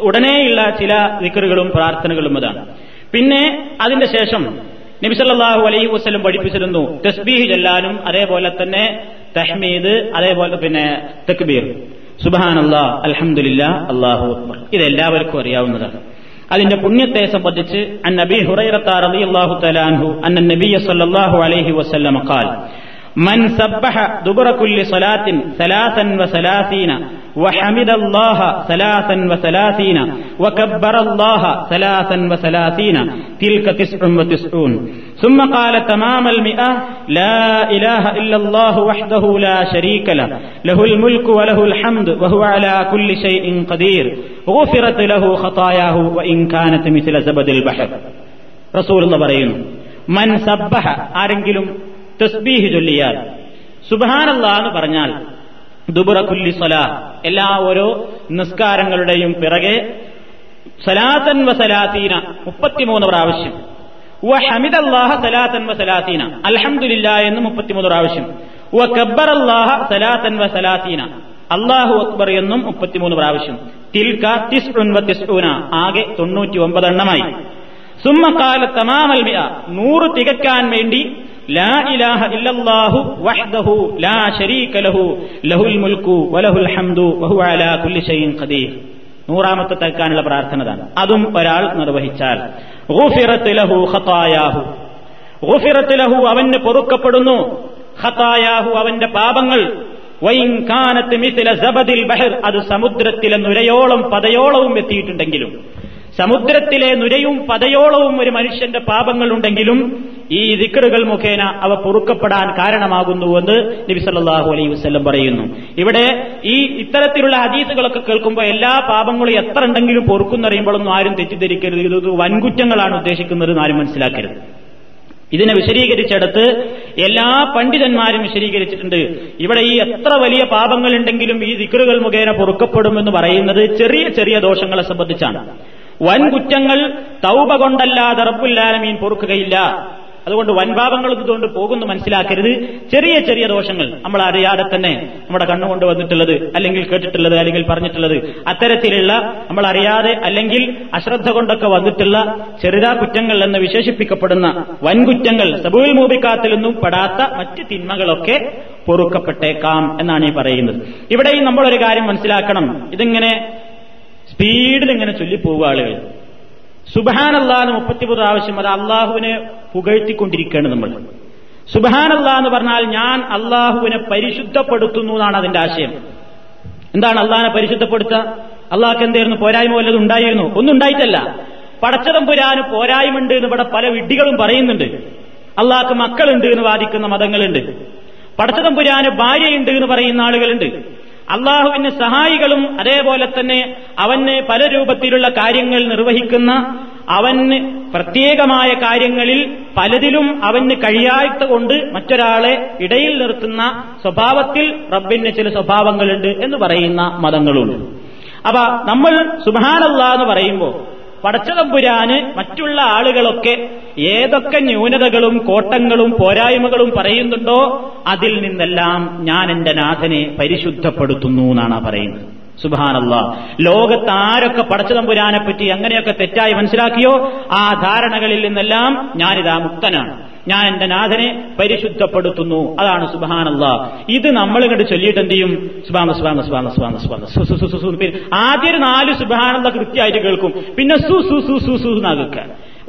ഉടനെയുള്ള ചില വിക്കറുകളും പ്രാർത്ഥനകളും അതാണ്. പിന്നെ അതിന്റെ ശേഷം നബിസല്ലാഹു അലൈഹി വസ്ലം പഠിപ്പിച്ചിരുന്നു തസ്ബീഹ് ചെല്ലാനും അതേപോലെ തന്നെ തഹ്മീദ് അതേപോലെ പിന്നെ തക്ബീർ സുബാനല്ലാ അൽഹംദുലില്ല അള്ളാഹു അക്ബർ ഇതെല്ലാവർക്കും അറിയാവുന്നതാണ് അതിന്റെ പുണ്യത്തെ സംബന്ധിച്ച് അൻ നബി ഹുറൈറത്ത റളിയല്ലാഹു തആലാൻഹു അന്ന നബിയ സല്ലല്ലാഹു അലൈഹി വസല്ലം ഖാൽ من سبح دبر كل صلاة ثلاثا وثلاثين وحمد الله ثلاثا وثلاثين وكبر الله ثلاثا وثلاثين تلك تسع وتسعون ثم قال تمام المئة لا إله إلا الله وحده لا شريك له له الملك وله الحمد وهو على كل شيء قدير غفرت له خطاياه وإن كانت مثل زبد البحر റസൂൽ എന്ന് പറയുന്നു മൻ സബ്ബഹ ആരെങ്കിലും തസ്ബീഹ് ചൊല്ലിയാൽ സുബാനല്ല എന്ന് പറഞ്ഞാൽ ദുബുറ കുല്ലി സലാ എല്ലാ ഓരോ നിസ്കാരങ്ങളുടെയും പിറകെ സലാത്തൻ വ സലാത്തീന മുപ്പത്തിമൂന്ന് പ്രാവശ്യം. വ വ സലാത്തീന. അൽഹംദുലില്ല എന്ന് മുപ്പത്തിമൂന്ന് പ്രാവശ്യം. വ വ സലാത്തീന. അള്ളാഹു അക്ബർ എന്നും മുപ്പത്തിമൂന്ന് പ്രാവശ്യം. തിൽക തിസ്ഉൻ ആകെ തൊണ്ണൂറ്റി ഒമ്പതെണ്ണമായി സുമ്മക്കാല തമാമൽ നൂറ് തികക്കാൻ വേണ്ടി ലാ ഇലാഹ ഇല്ലല്ലാഹു വഹ്ദഹു ലാ ശരീക ലഹു ലഹുൽ മുൽക്കു വലഹുൽ ഹംദു വഹുവ അലാ കുല്ലി ഷൈഇൻ ഖദീർ. നൂറാമത്തെ തൽക്കാനുള്ള പ്രാർത്ഥന തന്നെ അതും ഒരാൾ നിർവഹിച്ചാൽ. ഗുഫിറത്ത് ലഹു ഖതായാഹു. ഗുഫിറത്ത് ലഹു അവന് പൊറുക്കപ്പെടുന്നു. ഖതായാഹു അവന്റെ പാപങ്ങൾ. വൈൻ കാനത്ത് മിസില സബദിൽ ബഹർ. അത് സമുദ്രത്തിലെ നുരയോളം പതയോളവും എത്തിയിട്ടുണ്ടെങ്കിലും. സമുദ്രത്തിലെ നുരയും പതയോളവും ഒരു മനുഷ്യന്റെ പാപങ്ങളുണ്ടെങ്കിലും ഈ ദിക്കറുകൾ മുഖേന അവ പൊറുക്കപ്പെടാൻ കാരണമാകുന്നുവെന്ന് നബി സല്ലാഹു അലൈഹി വസ്ല്ലം പറയുന്നു. ഇവിടെ ഈ ഇത്തരത്തിലുള്ള ഹദീസുകളൊക്കെ കേൾക്കുമ്പോൾ എല്ലാ പാപങ്ങളും എത്ര ഉണ്ടെങ്കിലും പൊറുക്കുന്നറിയുമ്പോഴൊന്നും ആരും തെറ്റിദ്ധരിക്കരുത്. ഇത് വൻകുറ്റങ്ങളാണ് ഉദ്ദേശിക്കുന്നത് ആരും മനസ്സിലാക്കരുത്. ഇതിനെ വിശദീകരിച്ചെടുത്ത് എല്ലാ പണ്ഡിതന്മാരും വിശദീകരിച്ചിട്ടുണ്ട്. ഇവിടെ ഈ എത്ര വലിയ പാപങ്ങളുണ്ടെങ്കിലും ഈ ദിക്കറുകൾ മുഖേന പൊറുക്കപ്പെടുമെന്ന് പറയുന്നത് ചെറിയ ചെറിയ ദോഷങ്ങളെ സംബന്ധിച്ചാണ്. വൻ കുറ്റങ്ങൾ തൗബ കൊണ്ടല്ലാതെ റബ്ബുല്ലാലമീൻ പൊറുക്കുകയില്ല. അതുകൊണ്ട് വൻപാപങ്ങൾ ഇതുകൊണ്ട് പോകുന്നു മനസ്സിലാക്കരുത്. ചെറിയ ചെറിയ ദോഷങ്ങൾ നമ്മൾ അറിയാതെ തന്നെ നമ്മുടെ കണ്ണുകൊണ്ട് വന്നിട്ടുള്ളത് അല്ലെങ്കിൽ കേട്ടിട്ടുള്ളത് അല്ലെങ്കിൽ പറഞ്ഞിട്ടുള്ളത്. അത്തരത്തിലുള്ള നമ്മൾ അറിയാതെ അല്ലെങ്കിൽ അശ്രദ്ധ കൊണ്ടൊക്കെ വന്നിട്ടുള്ള ചെറുതാ കുറ്റങ്ങൾ എന്ന് വിശേഷിപ്പിക്കപ്പെടുന്ന വൻകുറ്റങ്ങൾ സബുവിൽ മൂപിക്കാത്തിലൊന്നും പെടാത്ത മറ്റ് തിന്മകളൊക്കെ പൊറുക്കപ്പെട്ടേക്കാം എന്നാണ് ഈ പറയുന്നത്. ഇവിടെയും നമ്മളൊരു കാര്യം മനസ്സിലാക്കണം. ഇതിങ്ങനെ സ്പീഡിൽ ഇങ്ങനെ ചൊല്ലിപ്പോവുക ആളുകൾ. സുബഹാനല്ലാന്ന് മുപ്പത്തിമൂന്ന് ആവശ്യം അത് അള്ളാഹുവിനെ പുകഴ്ത്തിക്കൊണ്ടിരിക്കുകയാണ് നമ്മൾ. സുബഹാനല്ലാ എന്ന് പറഞ്ഞാൽ ഞാൻ അള്ളാഹുവിനെ പരിശുദ്ധപ്പെടുത്തുന്നു എന്നാണ് അതിന്റെ ആശയം. എന്താണ് അള്ളാഹിനെ പരിശുദ്ധപ്പെടുത്തുക? അള്ളാഹ്ക്ക് എന്തായിരുന്നു? പോരായ്മ വല്ലതും ഉണ്ടായിരുന്നു? ഒന്നും ഉണ്ടായിട്ടല്ല. പടച്ചതമ്പുരാന് പോരായ്മയുണ്ട് എന്ന് ഇവിടെ പല വിഡ്ഢികളും പറയുന്നുണ്ട്. അള്ളാഹ്ക്ക് മക്കളുണ്ട് എന്ന് വാദിക്കുന്ന മതങ്ങളുണ്ട്. പടച്ചതമ്പുരാന് ഭാര്യയുണ്ട് എന്ന് പറയുന്ന ആളുകളുണ്ട്. അള്ളാഹുവിന് സഹായികളും അതേപോലെ തന്നെ അവന് പല രൂപത്തിലുള്ള കാര്യങ്ങൾ നിർവഹിക്കുന്ന അവന് പ്രത്യേകമായ കാര്യങ്ങളിൽ പലതിലും അവന് കഴിയാത്ത കൊണ്ട് മറ്റൊരാളെ ഇടയിൽ നിർത്തുന്ന സ്വഭാവത്തിൽ റബ്ബിന് ചില സ്വഭാവങ്ങളുണ്ട് എന്ന് പറയുന്ന മതങ്ങളുണ്ട്. അപ്പൊ നമ്മൾ സുബാനല്ല എന്ന് പറയുമ്പോൾ പടച്ചതമ്പുരാന് മറ്റുള്ള ആളുകളൊക്കെ ഏതൊക്കെ ന്യൂനതകളും കോട്ടങ്ങളും പോരായ്മകളും പറയുന്നുണ്ടോ അതിൽ നിന്നെല്ലാം ഞാൻ എന്റെ നാഥനെ പരിശുദ്ധപ്പെടുത്തുന്നു എന്നാണ് പറയുന്നത്. സുബാനല്ല ലോകത്ത് ആരൊക്കെ പടച്ചതമ്പുരാനെ പറ്റി അങ്ങനെയൊക്കെ തെറ്റായി മനസ്സിലാക്കിയോ ആ ധാരണകളിൽ നിന്നെല്ലാം ഞാനിതാ മുക്തനാണ്. ഞാൻ എന്റെ നാഥനെ പരിശുദ്ധപ്പെടുത്തുന്നു. അതാണ് സുബാനല്ല ഇത് നമ്മൾ ഇങ്ങോട്ട് ചൊല്ലിയിട്ട് എന്ത് ചെയ്യും? സുബാന സുബാന സുബാന സുബാന സുബാന ആദ്യം ഒരു നാല് സുബാനന്ദ കൃത്യമായിട്ട് കേൾക്കും. പിന്നെ സു സു സു സു സു എന്നാക്കുക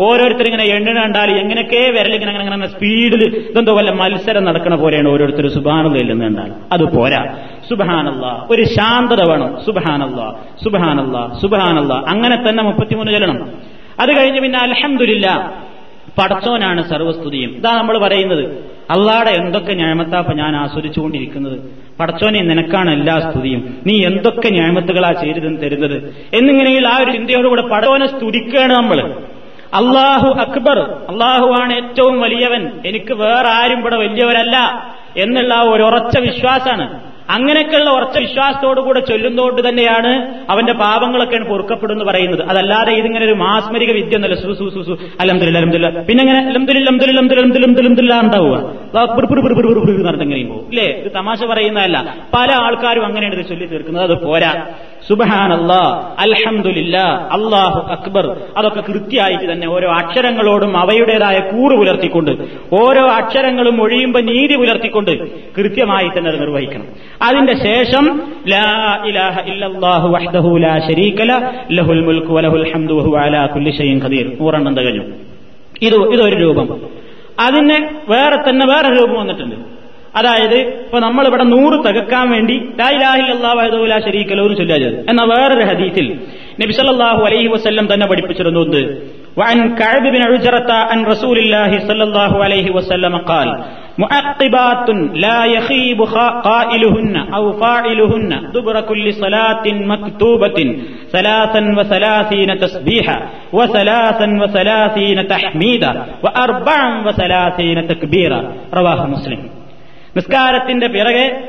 ഓരോരുത്തർ ഇങ്ങനെ എണ്ണ കണ്ടാൽ എങ്ങനെയൊക്കെ വിരലിങ്ങനെ അങ്ങനെ അങ്ങനെ സ്പീഡിൽ ഇതെന്തോ വല്ല മത്സരം നടക്കണ പോലെയാണ് ഓരോരുത്തർ സുബാനതയില്ലെന്ന് കണ്ടാൽ. അത് പോരാ. സുബാനല്ല ഒരു ശാന്തത വേണം. സുബാനല്ല സുബാനല്ല സുബാനല്ല അങ്ങനെ തന്നെ മുപ്പത്തിമൂന്ന് ചൊല്ലണം. അത് കഴിഞ്ഞ് പിന്നെ അലഹമില്ല പടച്ചോനാണ് സർവസ്തുതിയും. ഇതാ നമ്മൾ പറയുന്നത്. അള്ളാടെ എന്തൊക്കെ ഞാമത്താപ്പ ഞാൻ ആസ്വദിച്ചുകൊണ്ടിരിക്കുന്നത്. പടച്ചോനെ നിനക്കാണ് എല്ലാ സ്തുതിയും. നീ എന്തൊക്കെ ഞാമത്തുകളാ ചെയ്തതെന്ന് തരുന്നത്. എന്നിങ്ങനെയുള്ള ആ ഒരു ചിന്തയോടുകൂടെ പടവനെ സ്തുതിക്കുകയാണ് നമ്മൾ അള്ളാഹു അക്ബർ അള്ളാഹുവാണ് ഏറ്റവും വലിയവൻ. എനിക്ക് വേറെ ആരും ഇവിടെ വലിയവരല്ല എന്നുള്ള ഒരു ഉറച്ച വിശ്വാസമാണ് അങ്ങനെയൊക്കെയുള്ള ഉറച്ച വിശ്വാസത്തോടുകൂടെ ചൊല്ലുന്നതുകൊണ്ട് തന്നെയാണ് അവന്റെ പാപങ്ങളൊക്കെയാണ് പൊറുക്കപ്പെടുന്നു പറയുന്നത്. അതല്ലാതെ ഇതിങ്ങനെ ഒരു മാസ്മരിക വിദ്യ ഒന്നല്ല സു സു സു സു. അലംദില്ല അലംദില്ല പിന്നെ ഇങ്ങനെ അലംദുലില്ല അലംദുലില്ല അലംദുലില്ല അലംദുലില്ല ഉണ്ടാവുക. നടന്നെങ്ങനെയും പോകും. ഇല്ലേ? ഇത് തമാശ പറയുന്നതല്ല. പല ആൾക്കാരും അങ്ങനെയാണ് ഇത് ചൊല്ലി തീർക്കുന്നത്. അത് പോരാ. സുബഹാനല്ലാ അലഹമില്ല അള്ളാഹു അക്ബർ. അതൊക്കെ കൃത്യമായിട്ട് തന്നെ ഓരോ അക്ഷരങ്ങളോടും അവയുടേതായ കൂറ് പുലർത്തിക്കൊണ്ട് ഓരോ അക്ഷരങ്ങളും ഒഴിയുമ്പോൾ നീതി പുലർത്തിക്കൊണ്ട് കൃത്യമായി തന്നെ അത് നിർവഹിക്കണം. അതിന്റെ ശേഷം ലാ ഇലാഹ ഇല്ലല്ലാഹു വഹ്ദഹു ലാ ശരീക ലഹുൽ മുൽക്കു വലഹുൽ ഹംദു വഹു അലാ കുല്ലി ഷൈഇൻ ഖദീർ നൂറെണ്ണം തികഞ്ഞു ഇത് ഇതൊരു രൂപം അതിന് വേറെ തന്നെ വേറെ രൂപം വന്നിട്ടുണ്ട് അതായത് ഇപ്പൊ നമ്മളിവിടെ നൂറ് തകക്കാൻ വേണ്ടി ലായിലാഹില്ലാ ശരീക്കലോ എന്ന് ചൊല്ലിയത് എന്നാൽ വേറൊരു ഹദീസിൽ നബി സല്ലല്ലാഹു അലൈഹി വസല്ലം തന്നെ പഠിപ്പിച്ചിരുന്നു എന്ത് وعن كعب بن عجرة عن رسول الله صلى الله عليه وسلم قال ലാ യഖീബു ഔ മക്തൂബത്തിൻ സലാസൻ തസ്ബീഹ തഹ്മീദ തക്ബീറ. മുസ്ലിം. നിസ്കാരത്തിന്റെ പിറകെ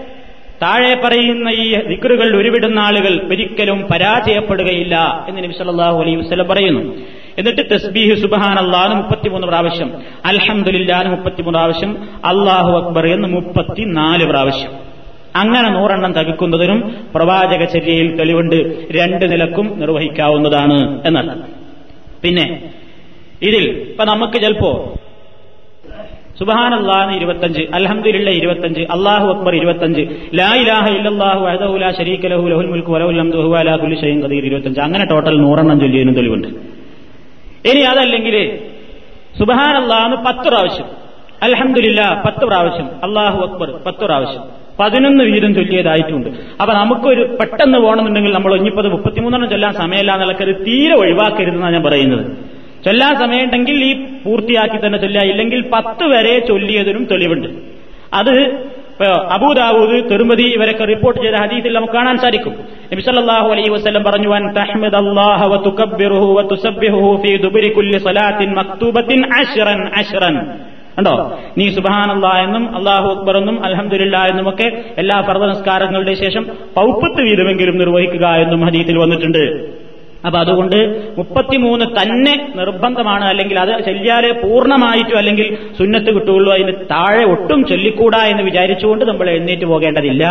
താഴെ പറയുന്ന ഈ ദിക്റുകൾ ഉരുവിടുന്ന ആളുകൾ ഒരിക്കലും പരാജയപ്പെടുകയില്ല എന്ന് നബി സല്ലല്ലാഹു അലൈഹി വസല്ലം പറയുന്നു. എന്നിട്ട് തസ്ബീഹ് സുബഹാനല്ലാന്ന് മുപ്പത്തിമൂന്ന് പ്രാവശ്യം. അൽഹംദുലില്ലാന്ന് മുപ്പത്തിമൂന്ന് പ്രാവശ്യം. അള്ളാഹു അക്ബർ എന്ന് മുപ്പത്തിനാല് പ്രാവശ്യം. അങ്ങനെ നൂറെണ്ണം തകുക്കുന്നതിനും പ്രവാചക ചര്യയിൽ തെളിവുണ്ട്. രണ്ട് നിലക്കും നിർവഹിക്കാവുന്നതാണ് എന്നാണ് പിന്നെ ഇതിൽ ഇപ്പൊ നമുക്ക് ചിലപ്പോ സുബഹാനല്ലാന്ന് ഇരുപത്തഞ്ച് അലഹമുല്ല ഇരുപത്തഞ്ച് അള്ളാഹു അക്ബർ ഇരുപത്തഞ്ച് ലാ ഇലാഹ ലാ ലഹു ലഹുൽ മുൽക്ക് വലഹുൽ ഇരുപത്തഞ്ച്. അങ്ങനെ ടോട്ടൽ നൂറെണ്ണം ചൊല്ലിയതിനും തെളിവുണ്ട്. ഇനി അതല്ലെങ്കിൽ സുബഹാനല്ലാന്ന് പത്ത് പ്രാവശ്യം അലഹമില്ല പത്ത് പ്രാവശ്യം അള്ളാഹു അക്ബർ പത്ത് പ്രാവശ്യം പതിനൊന്ന് വീതം ചൊല്ലിയതായിട്ടുണ്ട്. അപ്പൊ നമുക്കൊരു പെട്ടെന്ന് പോകണമെന്നുണ്ടെങ്കിൽ നമ്മൾ ഇനിയിപ്പത് മുപ്പത്തിമൂന്നെണ്ണം ചൊല്ലാൻ സമയമില്ല എന്നുള്ളത് തീരെ ഒഴിവാക്കരുതെന്നാണ് ഞാൻ പറയുന്നത്. ചൊല്ലാൻ സമയമുണ്ടെങ്കിൽ ഈ പൂർത്തിയാക്കി തന്നെ ചൊല്ലുക. ഇല്ലെങ്കിൽ പത്ത് വരെ ചൊല്ലിയതിനും തെളിവുണ്ട്. അത് അബൂദാവൂദ് തിരുമതി ഇവരൊക്കെ റിപ്പോർട്ട് ചെയ്ത ഹദീസിൽ നമുക്ക് കാണാൻ സാധിക്കും. നബി സല്ലല്ലാഹു അലൈഹി വസല്ലം പറഞ്ഞു അൻ തഹ്മിദല്ലാഹ വ തുകബ്ബിറുഹു വ തുസബ്ബിഹുഹു ഫീ ദുബരി കുല്ലി സലാത്തിൻ മക്തൂബത്തിൻ അശ്റൻ അശ്റൻ. കണ്ടോ? നീ സുബാനല്ല എന്നും അള്ളാഹു അക്ബർ എന്നും അലഹമില്ല എന്നുമൊക്കെ എല്ലാ ഫർദ നമസ്കാരങ്ങളുടെ ശേഷം പൗപ്പത്ത് വീതമെങ്കിലും നിർവഹിക്കുക എന്നും ഹദീത്തിൽ വന്നിട്ടുണ്ട്. അപ്പൊ അതുകൊണ്ട് മുപ്പത്തിമൂന്ന് തന്നെ നിർബന്ധമാണ്. അല്ലെങ്കിൽ അത് ചൊല്ലിയാലേ പൂർണമായിട്ടും അല്ലെങ്കിൽ സുന്നത്ത് കിട്ടുകയുള്ളൂ അതിന് താഴെ ഒട്ടും ചൊല്ലിക്കൂടാ എന്ന് വിചാരിച്ചുകൊണ്ട് നമ്മൾ എഴുന്നേറ്റ് പോകേണ്ടതില്ല.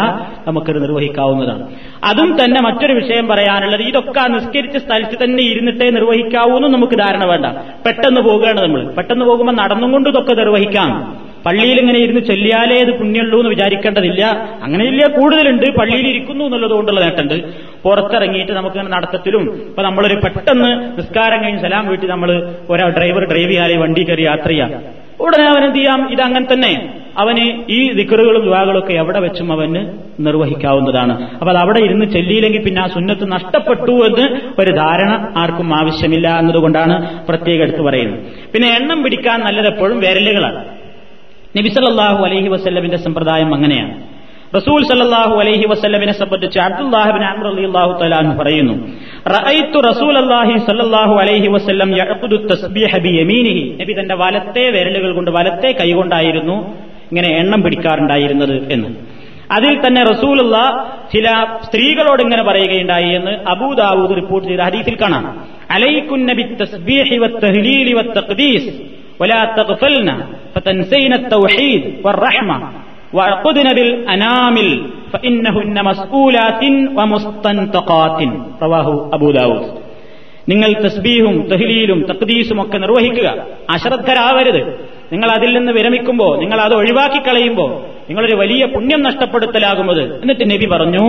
നമുക്കത് നിർവഹിക്കാവുന്നതാണ്. അതും തന്നെ മറ്റൊരു വിഷയം പറയാനുള്ളത് ഇതൊക്കെ നിസ്കരിച്ച സ്ഥലത്ത് തന്നെ ഇരുന്നിട്ടേ നിർവഹിക്കാവൂ എന്ന് നമുക്ക് ധാരണ വേണ്ട. പെട്ടെന്ന് പോകുകയാണ് നമ്മൾ. പെട്ടെന്ന് പോകുമ്പോൾ നടന്നുകൊണ്ട് ഇതൊക്കെ നിർവഹിക്കാം. പള്ളിയിൽ ഇങ്ങനെ ഇരുന്ന് ചെല്ലിയാലേ ഇത് പുണ്യമുള്ളൂ എന്ന് വിചാരിക്കേണ്ടതില്ല. അങ്ങനെയില്ല കൂടുതലുണ്ട്. പള്ളിയിൽ ഇരിക്കുന്നു എന്നുള്ളത് കൊണ്ടുള്ള നേട്ടമുണ്ട്. പുറത്തിറങ്ങിയിട്ട് നമുക്ക് നടത്തത്തിലും. ഇപ്പൊ നമ്മളൊരു പെട്ടെന്ന് നിസ്കാരം കഴിഞ്ഞ് സലാം വീട്ടിൽ നമ്മൾ ഒരാൾ ഡ്രൈവർ ഡ്രൈവ് ചെയ്യാതെ വണ്ടി കയറി യാത്ര ചെയ്യാം. ഉടനെ അവൻ എന്ത് ചെയ്യാം? ഇതങ്ങനെ തന്നെ. അവന് ഈ ദിക്കറുകളും ദുവാകളും ഒക്കെ എവിടെ വെച്ചും അവന് നിർവഹിക്കാവുന്നതാണ്. അപ്പൊ അത് അവിടെ ഇരുന്ന് ചെല്ലിയില്ലെങ്കിൽ പിന്നെ ആ സുന്നത്ത് നഷ്ടപ്പെട്ടു എന്ന് ഒരു ധാരണ ആർക്കും ആവശ്യമില്ല എന്നതുകൊണ്ടാണ് പ്രത്യേകം എടുത്തു പറയുന്നത്. പിന്നെ എണ്ണം പിടിക്കാൻ നല്ലത് എപ്പോഴും വിരലുകളാണ്. നബിസല്ലാഹു അലഹി വസ്ല്ലമിന്റെ സമ്പ്രദായം അങ്ങനെയാണ്. റസൂൽ സല്ലാഹു അലൈഹി വസ്ല്ലമിനെ സംബന്ധിച്ച് അബ്ദുല്ലാഹിബിൻ അമർ അലി അള്ളാഹു തലാൻ പറയുന്നു റഅയ്തു റസൂൽ അല്ലാഹി സല്ലല്ലാഹു അലൈഹി വസല്ലം യഅഖുദു തസ്ബീഹ ബിയമീനിഹി നബി തന്റെ വലത്തെ വിരലുകൾ കൊണ്ട് വലത്തെ കൈകൊണ്ടായിരുന്നു ഇങ്ങനെ എണ്ണം പിടിക്കാറുണ്ടായിരുന്നത് എന്ന് അതിൽ തന്നെ റസൂലുള്ള ചില സ്ത്രീകളോട് ഇങ്ങനെ പറയുകയുണ്ടായി എന്ന് അബൂദാവൂദ് റിപ്പോർട്ട് ചെയ്ത ഹദീസിൽ കാണാം അലൈക്കുന്ന ബിത്തസ്ബീഹി വത്തഹ്ലീലി വത്തഖ്ദീസ് ولا تغفلن فتنسين التوحيد والرحمة وعقدن بالأنامل فإنهن مسؤولات ومستنطقات رواه أبو داود നിങ്ങൾ തസ്ബീഹും തഹ്ലീലും തക്ദീസും ഒക്കെ നിർവഹിക്കുക അശ്രദ്ധരാവരുത് നിങ്ങൾ അതിൽ നിന്ന് വിരമിക്കുമ്പോൾ നിങ്ങൾ അത് ഒഴിവാക്കി കളയുമ്പോൾ നിങ്ങളൊരു വലിയ പുണ്യം നഷ്ടപ്പെടുത്തലാകുന്നത് എന്നിട്ട് നബി പറഞ്ഞു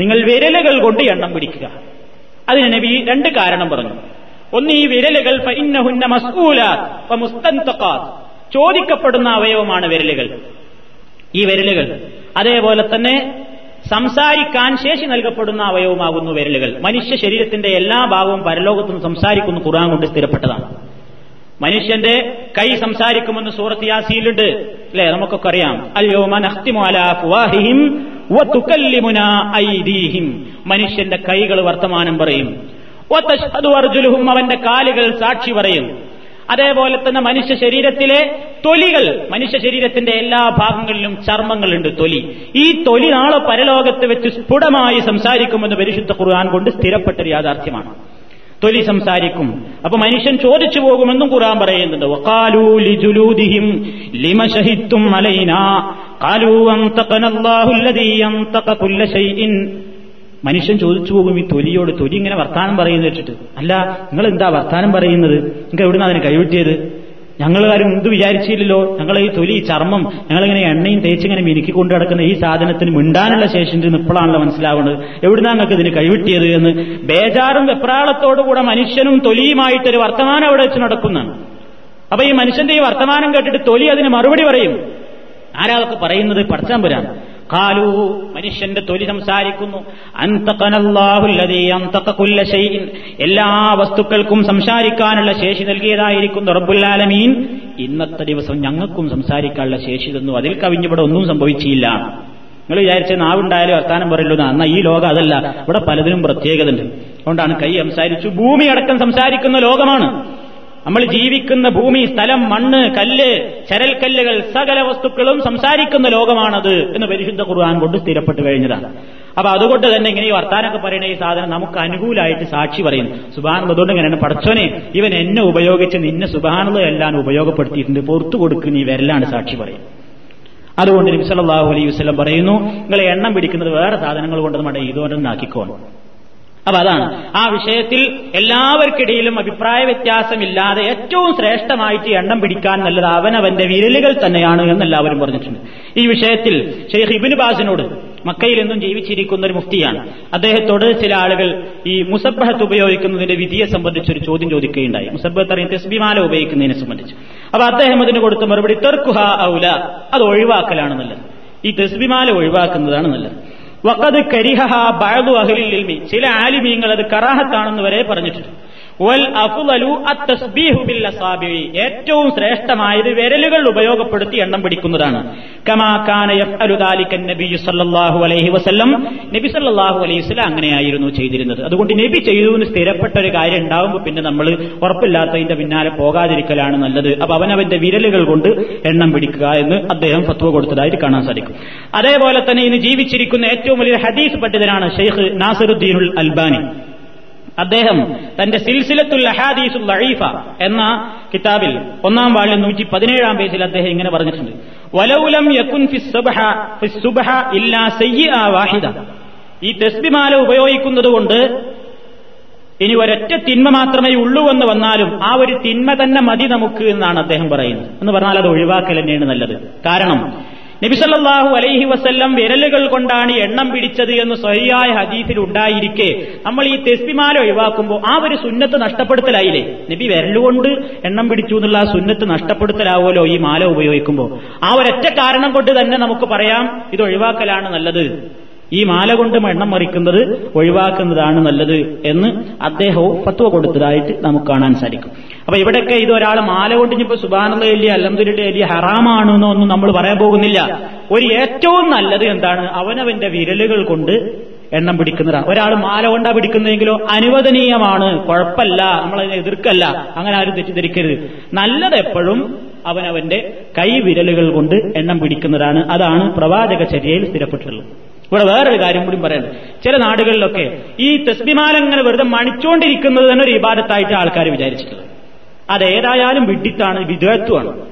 നിങ്ങൾ വിരലുകൾ കൊണ്ട് എണ്ണം പിടിക്കുക അതിന് നബി രണ്ട് കാരണം പറഞ്ഞു ഒന്ന് ഈ വിരലുകൾ ഫഇന്നഹുന്ന മസ്ഊലാത്ത് വമുസ്തൻതഖാത്ത് ചോദിക്കപ്പെടുന്ന അവയവമാണ് വിരലുകൾ ഈ വിരലുകൾ. അതേപോലെ തന്നെ സംസാരിക്കാൻ ശേഷി നൽകപ്പെടുന്ന അവയവമാകുന്നു വിരലുകൾ. മനുഷ്യ ശരീരത്തിന്റെ എല്ലാ ഭാഗവും പരലോകത്തും സംസാരിക്കുന്നു. ഖുർആൻ കൊണ്ട് സ്ഥിരപ്പെട്ടതാണ്. മനുഷ്യന്റെ കൈ സംസാരിക്കുമെന്ന് സൂറത്ത് യാസിയിലുണ്ട് അല്ലെ? നമുക്കൊക്കെ അറിയാം. മനുഷ്യന്റെ കൈകൾ വർത്തമാനം പറയും. അവന്റെ കാലുകൾ സാക്ഷി പറയും. അതേപോലെ തന്നെ മനുഷ്യ ശരീരത്തിലെ തൊലികൾ മനുഷ്യ ശരീരത്തിന്റെ എല്ലാ ഭാഗങ്ങളിലും ചർമ്മങ്ങളുണ്ട് തൊലി. ഈ തൊലി നാളെ പരലോകത്ത് വെച്ച് സ്ഫുടമായി സംസാരിക്കുമെന്ന് പരിശുദ്ധ ഖുർആൻ കൊണ്ട് സ്ഥിരപ്പെട്ടൊരു യാഥാർത്ഥ്യമാണ്. തൊലി സംസാരിക്കും. അപ്പൊ മനുഷ്യൻ ചോദിച്ചു പോകുമെന്നും ഖുർആൻ പറയുന്നുണ്ട്. മനുഷ്യൻ ചോദിച്ചു പോകും ഈ തൊലിയോട് തൊലി ഇങ്ങനെ വർത്താനം പറയുന്നു വെച്ചിട്ട്. അല്ല നിങ്ങൾ എന്താ വർത്താനം പറയുന്നത്? നിങ്ങൾക്ക് എവിടുന്ന് അതിനെ കൈവിട്ടിയത്? ഞങ്ങൾ ആരും എന്ത് വിചാരിച്ചില്ലല്ലോ. ഞങ്ങൾ ഈ തൊലി ഈ ചർമ്മം ഞങ്ങളിങ്ങനെ എണ്ണയും തേച്ചിങ്ങനെ മിനുക്കി കൊണ്ടു നടക്കുന്ന ഈ സാധനത്തിന് മിണ്ടാനുള്ള ശേഷിന്റെ നിപ്പളാണല്ലോ മനസ്സിലാവുന്നത്. എവിടുന്നാ നിങ്ങൾക്ക് ഇതിന് കൈവിട്ടിയത് എന്ന്? ബേജാറും വെപ്രാളത്തോടുകൂടെ മനുഷ്യനും തൊലിയുമായിട്ടൊരു വർത്തമാനം അവിടെ വെച്ച് നടക്കുന്നതാണ്. അപ്പൊ ഈ മനുഷ്യന്റെ ഈ വർത്തമാനം കേട്ടിട്ട് തൊലി അതിന് മറുപടി പറയും. ആരാൾക്ക് പറയുന്നത്? പടച്ചാമ്പുരാൻ കാലു മനുഷ്യന്റെ തൊലി സംസാരിക്കുന്നു. എല്ലാ വസ്തുക്കൾക്കും സംസാരിക്കാനുള്ള ശേഷി നൽകിയതായിരിക്കുന്നു റബ്ബുല്ലാലമീൻ ഇന്നത്തെ ദിവസം ഞങ്ങൾക്കും സംസാരിക്കാനുള്ള ശേഷി തന്നു. അതിൽ കവിഞ്ഞിവിടെ ഒന്നും സംഭവിച്ചില്ല. നിങ്ങൾ വിചാരിച്ച നാവുണ്ടായാലും വർത്താനം പറയല്ലോ എന്നാ. ഈ ലോകം അതല്ല. ഇവിടെ പലതിനും പ്രത്യേകതയുണ്ട്. അതുകൊണ്ടാണ് കൈ സംസാരിച്ചു. ഭൂമി അടക്കം സംസാരിക്കുന്ന ലോകമാണ്. നമ്മൾ ജീവിക്കുന്ന ഭൂമി സ്ഥലം മണ്ണ് കല്ല് ചരൽക്കല്ലുകൾ സകല വസ്തുക്കളും സംസാരിക്കുന്ന ലോകമാണത് എന്ന് പരിശുദ്ധ ഖുർആൻ കൊണ്ട് സ്ഥിരപ്പെട്ട് കഴിഞ്ഞതാണ്. അപ്പൊ അതുകൊണ്ട് തന്നെ ഇങ്ങനെ ഈ വർത്താനൊക്കെ പറയുന്ന ഈ സാധനം നമുക്ക് അനുകൂലമായിട്ട് സാക്ഷി പറയുന്നു സുബാനുള്ളത് അതുകൊണ്ട് ഇങ്ങനെയാണ്. പടച്ചോനെ ഇവൻ എന്നെ ഉപയോഗിച്ച് നിന്നെ സുബാനുള്ളത് എല്ലാം ഉപയോഗപ്പെടുത്തിയിട്ടുണ്ട്. പുറത്തു കൊടുക്കുന്ന ഈ വിരലാണ് സാക്ഷി പറയും. അതുകൊണ്ട് നബി സല്ലല്ലാഹു അലൈഹി വസല്ലം പറയുന്നു നിങ്ങളെ എണ്ണം പിടിക്കുന്നത് വേറെ സാധനങ്ങൾ കൊണ്ട് നമ്മുടെ ഇതുകൊണ്ടൊന്നാക്കിക്കോണം അപ്പൊ അതാണ്. ആ വിഷയത്തിൽ എല്ലാവർക്കിടയിലും അഭിപ്രായ വ്യത്യാസമില്ലാതെ ഏറ്റവും ശ്രേഷ്ഠമായിട്ട് എണ്ണം പിടിക്കാൻ നല്ലത് അവനവന്റെ വിരലുകൾ തന്നെയാണ് എന്ന് എല്ലാവരും പറഞ്ഞിട്ടുണ്ട്. ഈ വിഷയത്തിൽ ഷെയ്ഖ് ഇബിന് ബാസിനോട് മക്കയിൽ എന്നും ജീവിച്ചിരിക്കുന്ന ഒരു മുഫ്തിയാണ്. അദ്ദേഹത്തോട് ചില ആളുകൾ ഈ മുസബ്ബഹത്ത് ഉപയോഗിക്കുന്നതിന്റെ വിധിയെ സംബന്ധിച്ച് ഒരു ചോദ്യം ചോദിക്കുകയുണ്ടായി. മുസബ്ബത്ത് അറിയാൻ തെസ്ബിമാല ഉപയോഗിക്കുന്നതിനെ സംബന്ധിച്ച്. അപ്പൊ അദ്ദേഹം അതിന് കൊടുത്ത മറുപടി തെർക്കുഹ ഔല അത് ഒഴിവാക്കലാണ് നല്ലത്. ഈ തെസ്ബിമാല ഒഴിവാക്കുന്നതാണ് നല്ലത്. വക്കത് കരിഹ ബഅദു അഹലിൽ ചില ആലിമീങ്ങൾ അത് കറാഹത്താണെന്ന് വരെ പറഞ്ഞിട്ടുണ്ട്. ഏറ്റവും ശ്രേഷ്ഠമായത് വിരലുകൾ ഉപയോഗപ്പെടുത്തി എണ്ണം പിടിക്കുന്നതാണ്. നബി അങ്ങനെയായിരുന്നു ചെയ്തിരുന്നത്. അതുകൊണ്ട് നബി ചെയ്തു എന്ന് സ്ഥിരപ്പെട്ട ഒരു കാര്യം ഉണ്ടാവുമ്പോൾ പിന്നെ നമ്മൾ ഉറപ്പില്ലാത്തതിന്റെ പിന്നാലെ പോകാതിരിക്കലാണ് നല്ലത്. അപ്പൊ അവനവന്റെ വിരലുകൾ കൊണ്ട് എണ്ണം പിടിക്കുക എന്ന് അദ്ദേഹം ഫത്വ കൊടുത്തതായിട്ട് കാണാൻ സാധിക്കും. അതേപോലെ തന്നെ ഇന്ന് ജീവിച്ചിരിക്കുന്ന ഏറ്റവും വലിയ ഹദീസ് പണ്ഡിതനാണ് ഷെയ്ഖ് നാസറുദ്ദീനുൽ അൽബാനി. അദ്ദേഹം തന്റെ സിൽസിലത്തുൽ അഹാദീസുൽ ലഹീഫ എന്ന കിതാബിൽ ഒന്നാം വാളിൽ നൂറ്റി പതിനേഴാം പേജിൽ അദ്ദേഹം ഇങ്ങനെ പറഞ്ഞിട്ടുണ്ട്. വലൗലം ഇല്ലാ വാഹിദ. ഈ തെസ്ബിമാല ഉപയോഗിക്കുന്നത് കൊണ്ട് ഇനി ഒരൊറ്റ തിന്മ മാത്രമേ ഉള്ളൂ എന്ന് വന്നാലും ആ ഒരു തിന്മ തന്നെ മതി നമുക്ക് എന്നാണ് അദ്ദേഹം പറയുന്നത്. എന്ന് പറഞ്ഞാൽ അത് ഒഴിവാക്കൽ തന്നെയാണ് നല്ലത്. കാരണം നബിസല്ലാഹു അലൈഹി വസ്ല്ലം വിരലുകൾ കൊണ്ടാണ് എണ്ണം പിടിച്ചത് എന്ന് സ്വയായ ഹദീസിൽ ഉണ്ടായിരിക്കെ. നമ്മൾ ഈ തെസ്പിമാല ഒഴിവാക്കുമ്പോൾ ആ ഒരു സുന്നത്ത് നഷ്ടപ്പെടുത്തലായില്ലേ? നബി വിരലുകൊണ്ട് എണ്ണം പിടിച്ചു എന്നുള്ള ആ സുന്നത്ത് നഷ്ടപ്പെടുത്തലാവുമല്ലോ ഈ മാല ഉപയോഗിക്കുമ്പോൾ ആ ഒരൊറ്റ കാരണം കൊണ്ട് തന്നെ നമുക്ക് പറയാം ഇത് ഒഴിവാക്കലാണ് നല്ലത്. ഈ മാല കൊണ്ട് എണ്ണം മറിക്കുന്നത് ഒഴിവാക്കുന്നതാണ് നല്ലത് എന്ന് അദ്ദേഹവും ഫത്വ കൊടുത്തതായിട്ട് നമുക്ക് കാണാൻ സാധിക്കും. അപ്പൊ ഇവിടെയൊക്കെ ഇത് ഒരാൾ മാല കൊണ്ട് ഇനിയിപ്പോ അലംദുരുടെ വലിയ ഹറാമാണ് എന്നൊന്നും നമ്മൾ പറയാൻ പോകുന്നില്ല. ഒരു ഏറ്റവും നല്ലത് എന്താണ്? അവനവന്റെ വിരലുകൾ കൊണ്ട് എണ്ണം പിടിക്കുന്നതാണ്. ഒരാൾ മാല കൊണ്ടാ പിടിക്കുന്നതെങ്കിലോ അനുവദനീയമാണ്. കുഴപ്പമല്ല. നമ്മളതിനെ എതിർക്കല്ല. അങ്ങനെ ആരും തെറ്റിദ്ധരിക്കരുത്. നല്ലത് എപ്പോഴും അവനവന്റെ കൈവിരലുകൾ കൊണ്ട് എണ്ണം പിടിക്കുന്നതാണ്. അതാണ് പ്രവാചക ചര്യയിൽ സ്ഥിരപ്പെട്ടിട്ടുള്ളത്. ഇവിടെ വേറൊരു കാര്യം കൂടി പറയുന്നത് ചില നാടുകളിലൊക്കെ ഈ തസ്ബിമാല ഇങ്ങനെ വെറുതെ മണിച്ചുകൊണ്ടിരിക്കുന്നത് തന്നെ ഒരു ഇബാദത്തായിട്ട് ആൾക്കാർ വിചാരിച്ചിട്ടുള്ളത്. അതേതായാലും വിഡിത്താണ് വിദ്വത്വമാണ്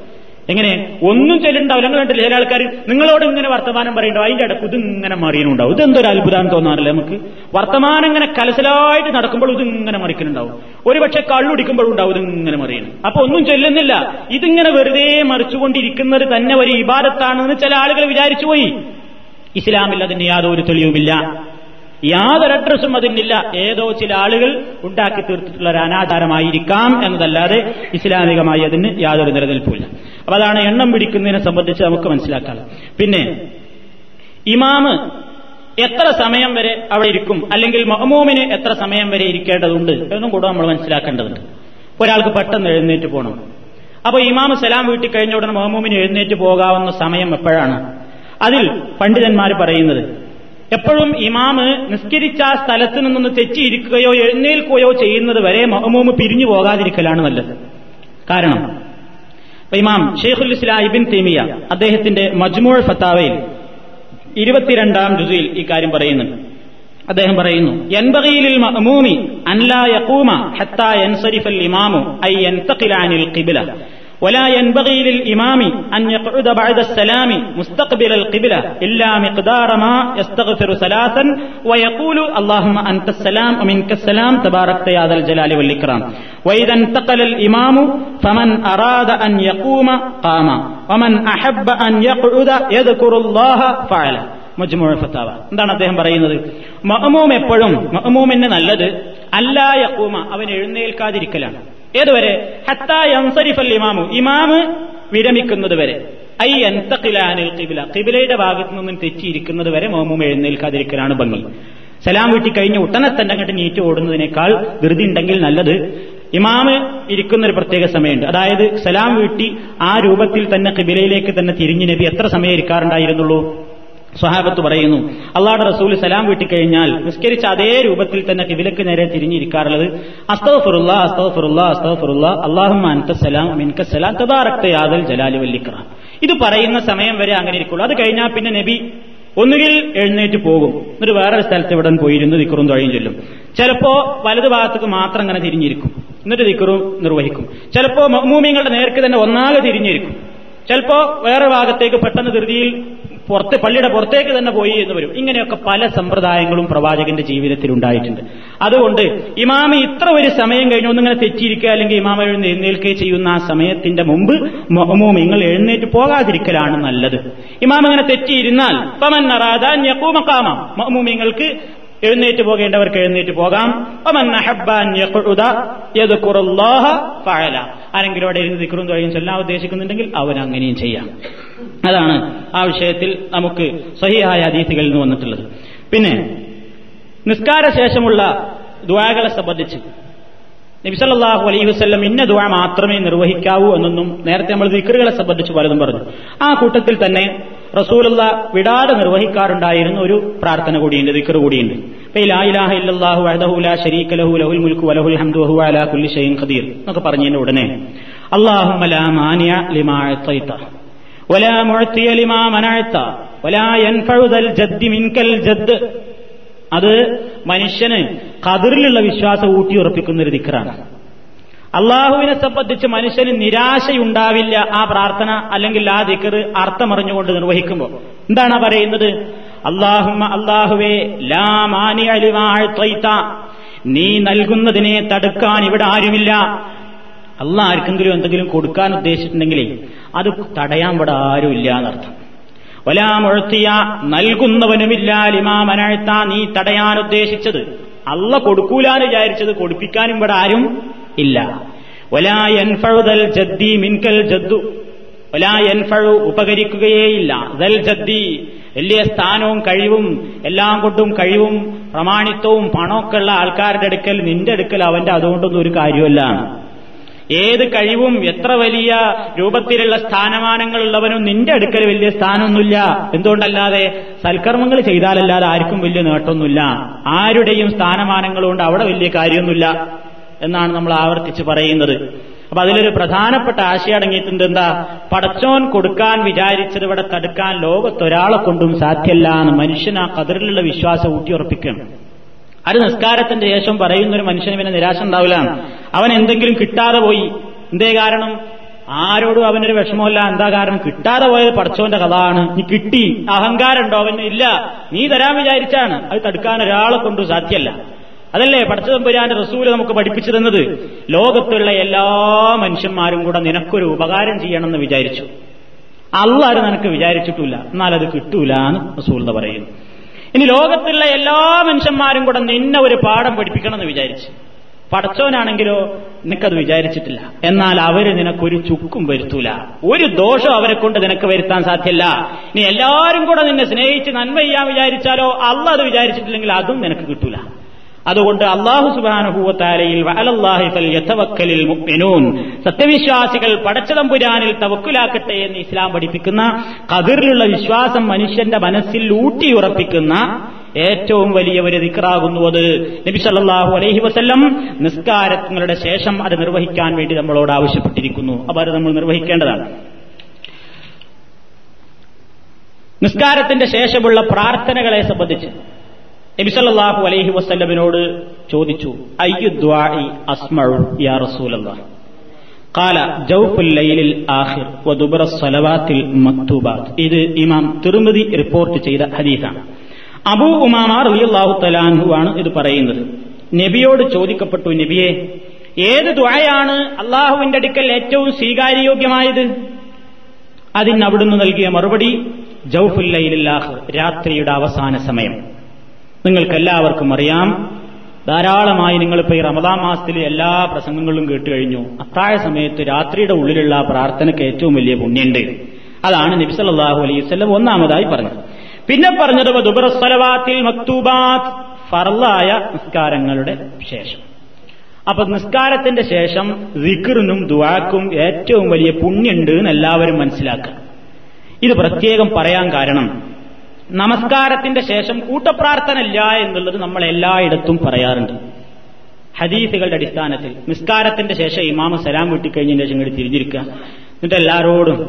എങ്ങനെ? ഒന്നും ചെല്ലുണ്ടാവില്ല നിങ്ങൾ കണ്ടില്ല? ചില ആൾക്കാർ നിങ്ങളോട് ഇങ്ങനെ വർത്തമാനം പറയണ്ടോ അതിന്റെ ഇടയ്ക്ക് ഇത് ഇങ്ങനെ മറിയുന്നുണ്ടാവും. ഇതെന്തൊരു അത്ഭുതം തോന്നാറില്ല നമുക്ക്? വർത്തമാനം ഇങ്ങനെ കലസലായിട്ട് നടക്കുമ്പോൾ ഇത് ഇങ്ങനെ മറിക്കുന്നുണ്ടാവും ഒരുപക്ഷെ കള്ളുടിക്കുമ്പോഴും ഉണ്ടാവും ഇത് ഇങ്ങനെ മറിയുന്നു. അപ്പൊ ഒന്നും ചെല്ലുന്നില്ല. ഇതിങ്ങനെ വെറുതെ മറിച്ചുകൊണ്ടിരിക്കുന്നത് തന്നെ ഒരു ഇബാദത്താണെന്ന് ചില ആളുകൾ വിചാരിച്ചു പോയി. ഇസ്ലാമിൽ അതിന് യാതൊരു തെളിവുമില്ല. യാതൊരു അഡ്രസ്സും അതിനില്ല. ഏതോ ചില ആളുകൾ ഉണ്ടാക്കി തീർത്തിട്ടുള്ള ഒരു അനാചാരമായിരിക്കാം എന്നതല്ലാതെ ഇസ്ലാമികമായി അതിന് യാതൊരു നിലനിൽപ്പില്ല അപ്പൊ അതാണ് എണ്ണം പിടിക്കുന്നതിനെ സംബന്ധിച്ച് നമുക്ക് മനസ്സിലാക്കാം പിന്നെ ഇമാമ് എത്ര സമയം വരെ അവിടെ ഇരിക്കും? അല്ലെങ്കിൽ മഹമൂമിന് എത്ര സമയം വരെ ഇരിക്കേണ്ടതുണ്ട്? എന്നും കൂടെ നമ്മൾ മനസ്സിലാക്കേണ്ടതുണ്ട്. ഒരാൾക്ക് പെട്ടെന്ന് എഴുന്നേറ്റ് പോകണം. അപ്പൊ ഇമാമ് സലാം വീട്ടിൽ കഴിഞ്ഞ ഉടനെ മഹമൂമിന് എഴുന്നേറ്റ് പോകാവുന്ന സമയം എപ്പോഴാണ്? അതിൽ പണ്ഡിതന്മാർ പറയുന്നത് എപ്പോഴും ഇമാമ് നിസ്കരിച്ച ആ സ്ഥലത്ത് നിന്നൊന്ന് തെറ്റിയിരിക്കുകയോ എഴുന്നേൽക്കുകയോ ചെയ്യുന്നത് വരെ മഹമൂമ് പിരിഞ്ഞു പോകാതിരിക്കലാണ് നല്ലത്. കാരണം ഇമാം ഷെയ്ഖുൽ ഇസ്ലാം ഇബിൻ തീമിയ അദ്ദേഹത്തിന്റെ മജ്മൂൾ ഫത്താവയിൽ ഇരുപത്തിരണ്ടാം ഈ കാര്യം പറയുന്നുണ്ട്. അദ്ദേഹം പറയുന്നു എൻബകയിലിൽ മഅമൂമി അൻലാ യഖൂമ ഹത്താ എൻസരിഫൽ ഇമാമു ഐ യൻതഖിലാനിൽ ഖിബ്ല. ولا ينبغي للإمام أن يقعد بعد السلام مستقبل القبلة إلا مقدار ما يستغفر ثلاثا ويقول اللهم أنت السلام ومنك السلام تباركت يا ذا الجلال والإكرام. وإذا انتقل الإمام فمن أراد أن يقوم قام ومن أحب أن يقعد يذكر الله فعله. മജ്മൂഴ ഫത്താവ എന്താണ് അദ്ദേഹം പറയുന്നത്? മഹമൂം എപ്പോഴും മഹമൂമിന് നല്ലത് അല്ലായ ഉമ അവൻ എഴുന്നേൽക്കാതിരിക്കലാണ്. ഏതുവരെ? ഹത്താ യൻസരിഫൽ ഇമാമു. ഇമാമ് വിരമിക്കുന്നത് വരെ. ഐ എന്തക്കിലാനിൽ കിബില കിബിലയുടെ ഭാഗത്തു നിന്നും തെറ്റിയിരിക്കുന്നത് വരെ മഹമൂം എഴുന്നേൽക്കാതിരിക്കലാണ് ഭംഗി. സലാം വീട്ടി കഴിഞ്ഞ് ഉടനെ തന്നെ അങ്ങോട്ട് നീറ്റ് ഓടുന്നതിനേക്കാൾ ധൃതി ഉണ്ടെങ്കിൽ നല്ലത് ഇമാമ് ഇരിക്കുന്ന ഒരു പ്രത്യേക സമയമുണ്ട്. അതായത് സലാം വീട്ടി ആ രൂപത്തിൽ തന്നെ കിബിലയിലേക്ക് തന്നെ തിരിഞ്ഞു നബി എത്ര സമയം ഇരിക്കാറുണ്ടായിരുന്നുള്ളൂ? സ്വഹാബത്ത് പറയുന്നു അള്ളാഹുടെ റസൂൽ സലാം വീട്ടിക്കഴിഞ്ഞാൽ നിസ്കരിച്ച അതേ രൂപത്തിൽ തന്നെ കിബിലക്ക് നേരെ തിരിഞ്ഞിരിക്കാറുള്ളത് അസ്തഫുറുല്ല അസ്തഫുറുല്ല അസ്തഫുറുല്ല അള്ളാഹു അൻക സലാം മിൻക സലാം യാദൽ ജലാലി വല്ലിക്ര ഇത് പറയുന്ന സമയം വരെ അങ്ങനെ ഇരിക്കുള്ളൂ. അത് കഴിഞ്ഞാൽ പിന്നെ നബി ഒന്നുകിൽ എഴുന്നേറ്റ് പോകും. എന്നിട്ട് വേറൊരു സ്ഥലത്ത് ഇവിടെ പോയിരുന്നു ദിക്കറും തൊഴയും ചൊല്ലും. ചിലപ്പോ വലതു ഭാഗത്തേക്ക് മാത്രം അങ്ങനെ തിരിഞ്ഞിരിക്കും. എന്നിട്ട് ദിക്കറും നിർവഹിക്കും. ചിലപ്പോ മഹ്മൂമിങ്ങളുടെ നേർക്ക് തന്നെ ഒന്നാകെ തിരിഞ്ഞിരിക്കും. ചിലപ്പോ വേറെ ഭാഗത്തേക്ക് പെട്ടെന്ന് ധൃതിയിൽ പുറത്ത് പള്ളിയുടെ പുറത്തേക്ക് തന്നെ പോയി എന്ന് വരും. ഇങ്ങനെയൊക്കെ പല സമ്പ്രദായങ്ങളും പ്രവാചകന്റെ ജീവിതത്തിൽ ഉണ്ടായിട്ടുണ്ട്. അതുകൊണ്ട് ഇമാമി ഇത്ര ഒരു സമയം കഴിഞ്ഞു ഒന്നിങ്ങനെ തെറ്റിയിരിക്കുക അല്ലെങ്കിൽ ഇമാമ എഴുന്ന് ചെയ്യുന്ന ആ സമയത്തിന്റെ മുമ്പ് നിങ്ങൾ എഴുന്നേറ്റ് പോകാതിരിക്കലാണ് നല്ലത്. ഇമാമ അങ്ങനെ തെറ്റിയിരുന്നാൽ പമൻ നറാദാൻ യക്കൂമക്കാമ മൊഹമൂമിങ്ങൾക്ക് എഴുന്നേറ്റ് പോകേണ്ടവർക്ക് എഴുന്നേറ്റ് പോകാം. ആരെങ്കിലും അവിടെ ഇരുന്ന് ദിക്കറും തൊഴിലും ചൊല്ലാൻ ഉദ്ദേശിക്കുന്നുണ്ടെങ്കിൽ അവൻ അങ്ങനെയും ചെയ്യാം. അതാണ് ആ വിഷയത്തിൽ നമുക്ക് സഹിയായ അതീതികളിൽ നിന്ന് വന്നിട്ടുള്ളത്. പിന്നെ നിസ്കാര ശേഷമുള്ള ദ്വാകളെ സംബന്ധിച്ച് നബിസല്ലാഹു അലൈഹി വസ്ല്ലം ഇന്ന ദ്വാ മാത്രമേ നിർവഹിക്കാവൂ എന്നൊന്നും നേരത്തെ നമ്മൾ ദിക്കറുകളെ സംബന്ധിച്ച് പലതും പറഞ്ഞു. ആ കൂട്ടത്തിൽ തന്നെ റസൂലുള്ള വിടാതെ നിർവഹിക്കാറുണ്ടായിരുന്ന ഒരു പ്രാർത്ഥന കൂടിയുണ്ട് ദിക്കർ കൂടിയുണ്ട്. ലഹു ലഹുൽ വലഹുൽ ഹംദു കുല്ലി ഖദീർ മാനിയ ലിമാ അത് മനുഷ്യന് കതിറിലുള്ള വിശ്വാസം ഊട്ടിയുറപ്പിക്കുന്ന ഒരു ദിക്കറാണ് അള്ളാഹുവിനെ സംബന്ധിച്ച് മനുഷ്യന് നിരാശയുണ്ടാവില്ല ആ പ്രാർത്ഥന അല്ലെങ്കിൽ ആ ദിക്കർ അർത്ഥമറിഞ്ഞുകൊണ്ട് നിർവഹിക്കുമ്പോൾ. എന്താണ് പറയുന്നത്? അള്ളാഹുമ്മ അള്ളാഹുവേ ലാ മാനി അലിവാഴ്ത്ത നീ നൽകുന്നതിനെ തടുക്കാൻ ഇവിടെ ആരുമില്ല. അല്ല ആർക്കെങ്കിലും എന്തെങ്കിലും കൊടുക്കാൻ ഉദ്ദേശിച്ചിട്ടുണ്ടെങ്കിലേ അത് തടയാൻ ഇവിടെ ആരുമില്ല എന്നർത്ഥം. ഒലാമുഴത്തിയ നൽകുന്നവനുമില്ല ലിമാമനഴ്ത്ത നീ തടയാൻ ഉദ്ദേശിച്ചത് അല്ല കൊടുക്കൂലാന്ന് വിചാരിച്ചത് കൊടുപ്പിക്കാനും ഇവിടെ ആരും ഇല്ല. മിൻകൽ ജദ്ദു. ഉപകരിക്കുകയേയില്ല. ദൽ ജദ്ദി വലിയ സ്ഥാനവും കഴിവും എല്ലാം കൊണ്ടും കഴിവും പ്രമാണിത്വവും പണമൊക്കെ ഉള്ള ആൾക്കാരുടെ അടുക്കൽ നിന്റെ അടുക്കൽ അവന്റെ അതുകൊണ്ടൊന്നും ഒരു കാര്യമല്ല ഏത് കഴിവും എത്ര വലിയ രൂപത്തിലുള്ള സ്ഥാനമാനങ്ങളുള്ളവനും നിന്റെ അടുക്കൽ വലിയ സ്ഥാനമൊന്നുമില്ല. എന്തുകൊണ്ടല്ലാതെ സൽക്കർമ്മങ്ങൾ ചെയ്താലല്ലാതെ ആർക്കും വലിയ നേട്ടമൊന്നുമില്ല. ആരുടെയും സ്ഥാനമാനങ്ങളുകൊണ്ട് അവിടെ വലിയ കാര്യമൊന്നുമില്ല. എന്നാണ് നമ്മൾ ആവർത്തിച്ച് പറയുന്നത്. അപ്പൊ അതിലൊരു പ്രധാനപ്പെട്ട ആശയം അടങ്ങിയിട്ടുണ്ട് എന്താ? പടച്ചോൻ കൊടുക്കാൻ വിചാരിച്ചത് ഇവിടെ തടുക്കാൻ ലോകത്തൊരാളെ കൊണ്ടും സാധ്യല്ല എന്ന് മനുഷ്യൻ ആ കതിറിലുള്ള വിശ്വാസം ഊട്ടിയുറപ്പിക്കണം അത് നിസ്കാരത്തിന്റെ ശേഷം പറയുന്ന ഒരു മനുഷ്യന് പിന്നെ നിരാശ ഉണ്ടാവില്ല. അവൻ എന്തെങ്കിലും കിട്ടാതെ പോയി. എന്തേ കാരണം? ആരോടും അവനൊരു വിഷമമല്ല എന്താ കാരണം? കിട്ടാതെ പോയത് പടച്ചോന്റെ കഥയാണ്. നീ കിട്ടി. അഹങ്കാരമുണ്ടോ അവന് ഇല്ല. നീ തരാൻ വിചാരിച്ചാണ്. അത് തടുക്കാൻ ഒരാളെ കൊണ്ടും സാധ്യല്ല. അതല്ലേ പടച്ചതമ്പുരാന്റെ റസൂൽ നമുക്ക് പഠിപ്പിച്ചു തന്നത്? ലോകത്തുള്ള എല്ലാ മനുഷ്യന്മാരും കൂടെ നിനക്കൊരു ഉപകാരം ചെയ്യണമെന്ന് വിചാരിച്ചു. അള്ളാരും നിനക്ക് വിചാരിച്ചിട്ടില്ല. എന്നാൽ അത് കിട്ടൂല എന്ന് റസൂൽ പറയുന്നു. ഇനി ലോകത്തുള്ള എല്ലാ മനുഷ്യന്മാരും കൂടെ നിന്നെ ഒരു പാഠം പഠിപ്പിക്കണമെന്ന് വിചാരിച്ചു. പടച്ചോനാണെങ്കിലോ നിനക്കത് വിചാരിച്ചിട്ടില്ല. എന്നാൽ അവർ നിനക്കൊരു ചുക്കും വരുത്തൂല. ഒരു ദോഷം അവരെ കൊണ്ട് നിനക്ക് വരുത്താൻ സാധ്യല്ല. നീ എല്ലാവരും കൂടെ നിന്നെ സ്നേഹിച്ച് നന്മ ചെയ്യാൻ വിചാരിച്ചാലോ അല്ല അത് വിചാരിച്ചിട്ടില്ലെങ്കിൽ അതും നിനക്ക് കിട്ടൂല. അതുകൊണ്ട് അള്ളാഹു സുബാനുഭൂവത്താരയിൽ സത്യവിശ്വാസികൾ മുഅ്മിനൂൻ. സത്യവിശ്വാസികൾ തവക്കുലാക്കട്ടെ എന്ന് ഇസ്ലാം പഠിപ്പിക്കുന്ന കതിറിലുള്ള വിശ്വാസം മനുഷ്യന്റെ മനസ്സിൽ ഊട്ടിയുറപ്പിക്കുന്ന ഏറ്റവും വലിയ ഒരു ദിക്റാകുന്നു അത്. നബി സല്ലല്ലാഹു അലൈഹി വസല്ലം നിസ്കാരങ്ങളുടെ ശേഷം അത് നിർവഹിക്കാൻ വേണ്ടി നമ്മളോട് ആവശ്യപ്പെട്ടിരിക്കുന്നു. അപ്പോൾ അത് നമ്മൾ നിർവഹിക്കേണ്ടതാണ്. നിസ്കാരത്തിന്റെ ശേഷമുള്ള പ്രാർത്ഥനകളെ സംബന്ധിച്ച് നബിസല്ലാഹു അലൈഹി വസ്ല്ലമിനോട് ചോദിച്ചു അസ്മഴു യാ കാല ജൗഫുല്ലയിൽ ആഹിർ സലവാത്തിൽ മക്തൂബാത്ത് ഇത് ഇമാം തിരുമതി റിപ്പോർട്ട് ചെയ്ത ഹദീസാണ്. അബൂ ഉമാമ റബിയുല്ലാഹു തലാൻഹു ആണ് ഇത് പറയുന്നത്. നബിയോട് ചോദിക്കപ്പെട്ടു നബിയെ ഏത് ദ്വായാണ് അള്ളാഹുവിന്റെ അടുക്കൽ ഏറ്റവും സ്വീകാര്യയോഗ്യമായത്? അതിന് അവിടുന്ന് നൽകിയ മറുപടി ജൗഫുല്ലയിൽ ആഹിർ രാത്രിയുടെ അവസാന സമയം. നിങ്ങൾക്കെല്ലാവർക്കും അറിയാം. ധാരാളമായി നിങ്ങളിപ്പോ ഈ റമദാൻ മാസത്തിലെ എല്ലാ പ്രസംഗങ്ങളും കേട്ട് കഴിഞ്ഞു. അത്താഴ സമയത്ത് രാത്രിയുടെ ഉള്ളിലുള്ള പ്രാർത്ഥനയ്ക്ക് ഏറ്റവും വലിയ പുണ്യുണ്ട്. അതാണ് നബിസല്ലാഹു അലൈഹി വസല്ലം ഒന്നാമതായി പറഞ്ഞത്. പിന്നെ പറഞ്ഞത് ദുബറസ്വലവാത്തിൽ മക്തൂബാത്ത് ഫർലായ നിസ്കാരങ്ങളുടെ ശേഷം. അപ്പൊ നിസ്കാരത്തിന്റെ ശേഷം റിക്കറിനും ദുവാക്കും ഏറ്റവും വലിയ പുണ്യുണ്ട് എന്ന് എല്ലാവരും മനസ്സിലാക്കുക. ഇത് പ്രത്യേകം പറയാൻ കാരണം നമസ്കാരത്തിന്റെ ശേഷം കൂട്ടപ്രാർത്ഥന ഇല്ല എന്നുള്ളത് നമ്മൾ എല്ലായിടത്തും പറയാറുണ്ട്. ഹദീസുകളുടെ അടിസ്ഥാനത്തിൽ നിസ്കാരത്തിന്റെ ശേഷം ഇമാമ സലാം വീട്ടിക്കഴിഞ്ഞതിന് ശേഷം ഇങ്ങോട്ട് തിരിഞ്ഞിരിക്കുക. എന്നിട്ട് എല്ലാരോടും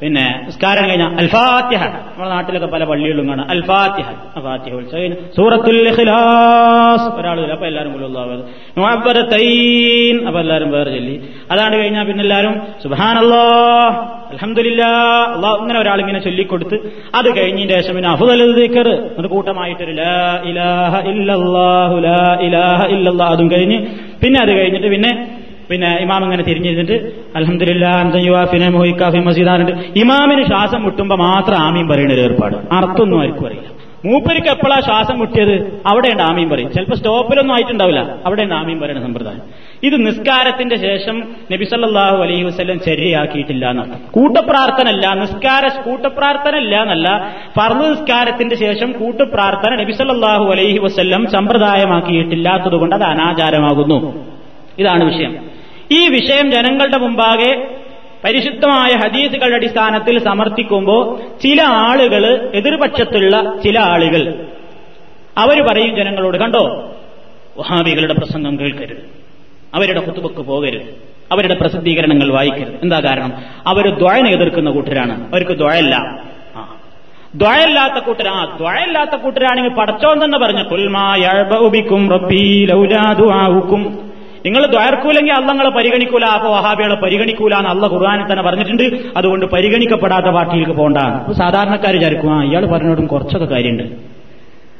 പിന്നെ നിസ്കാരം കഴിഞ്ഞ അൽഫാത്യഹ നമ്മുടെ നാട്ടിലൊക്കെ പല പള്ളികളിലും കാണാം. അൽഫാത്യഹ അഫാത്യഹ വിളിച്ചു സൂറത്തുൽ ഇഖ്ലാസ്. ഒരാൾ അപ്പൊ എല്ലാവരും മുഅബ്ബറത്തൈൻ. അപ്പൊ എല്ലാവരും വേറെ ചൊല്ലി. അതാണ് കഴിഞ്ഞാൽ പിന്നെ എല്ലാവരും സുബാനല്ലോ അലഹമില്ല അള്ളാഹ് ഇങ്ങനെ ഒരാൾ ഇങ്ങനെ ചൊല്ലിക്കൊടുത്ത് അത് കഴിഞ്ഞതിന്റെ ശേഷം പിന്നെ അഫുദൽ ദിക്കർ ഒരു കൂട്ടമായിട്ടൊരു ലാ ഇലാഹ ഇല്ലല്ലാഹു ലാ ഇലാഹ ഇല്ലല്ലാ അതും കഴിഞ്ഞ് പിന്നെ അത് കഴിഞ്ഞിട്ട് പിന്നെ പിന്നെ ഇമാം ഇങ്ങനെ തിരിഞ്ഞിരുന്നിട്ട് അലഹമില്ല മസീദാനുണ്ട് ഇമാമിന് ശ്വാസം മുട്ടുമ്പോ മാത്രം ആമീൻ പറയുന്ന ഒരു ഏർപ്പാട്. അർത്ഥമൊന്നും ആർക്കും അറിയില്ല. മൂപ്പരിക്ക് എപ്പോഴാ ശ്വാസം മുട്ടിയത്? അവിടെയുണ്ട് ആമീൻ പറയും ചിലപ്പോൾ സ്റ്റോപ്പിലൊന്നും ആയിട്ടുണ്ടാവില്ല. അവിടെയുണ്ട് ആമീൻ പറയുന്ന സമ്പ്രദായം. ഇത് നിസ്കാരത്തിന്റെ ശേഷം നബിസല്ലാഹു അലൈഹി വസ്ലം ചര്യയാക്കിയിട്ടില്ല എന്നാണ് കൂട്ടപ്രാർത്ഥനല്ല നിസ്കാര കൂട്ടപ്രാർത്ഥന ഇല്ല എന്നല്ല ഫർദ് നിസ്കാരത്തിന്റെ ശേഷം കൂട്ടപ്രാർത്ഥന നബിസല്ലാഹു അലൈഹി വസ്ല്ലം സമ്പ്രദായമാക്കിയിട്ടില്ലാത്തതുകൊണ്ട് അത് അനാചാരമാകുന്നു. ഇതാണ് വിഷയം. ഈ വിഷയം ജനങ്ങളുടെ മുമ്പാകെ പരിശുദ്ധമായ ഹദീസുകളുടെ അടിസ്ഥാനത്തിൽ സമർത്ഥിക്കുമ്പോൾ ചില ആളുകൾ എതിർപക്ഷത്തുള്ള ചില ആളുകൾ അവർ പറയും ജനങ്ങളോട് കണ്ടോ? വഹാബികളുടെ പ്രസംഗം കേൾക്കരുത്. അവരുടെ കുത്തുബക്ക് പോകരുത്. അവരുടെ പ്രസിദ്ധീകരണങ്ങൾ വായിക്കരുത്. എന്താ കാരണം? അവർ ദ്വയനെ എതിർക്കുന്ന കൂട്ടരാണ്. അവർക്ക് ദ്വയല്ല. ദ്വയല്ലാത്ത കൂട്ടർ ആ ദ്വയല്ലാത്ത കൂട്ടരാണെങ്കിൽ പടച്ചോൻ തന്നെ പറഞ്ഞു നിങ്ങൾ ദ്വാർക്കൂലെങ്കിൽ അള്ളങ്ങളെ പരിഗണിക്കൂല. അപ്പൊ വഹാബികളെ പരിഗണിക്കൂല എന്ന് അള്ള ഖുർആാനിൽ തന്നെ പറഞ്ഞിട്ടുണ്ട്. അതുകൊണ്ട് പരിഗണിക്കപ്പെടാത്ത പാർട്ടിയിലേക്ക് പോകണ്ട സാധാരണക്കാർ വിചാരിക്കും ആ ഇയാൾ പറഞ്ഞോടും കുറച്ചൊക്കെ കാര്യമുണ്ട്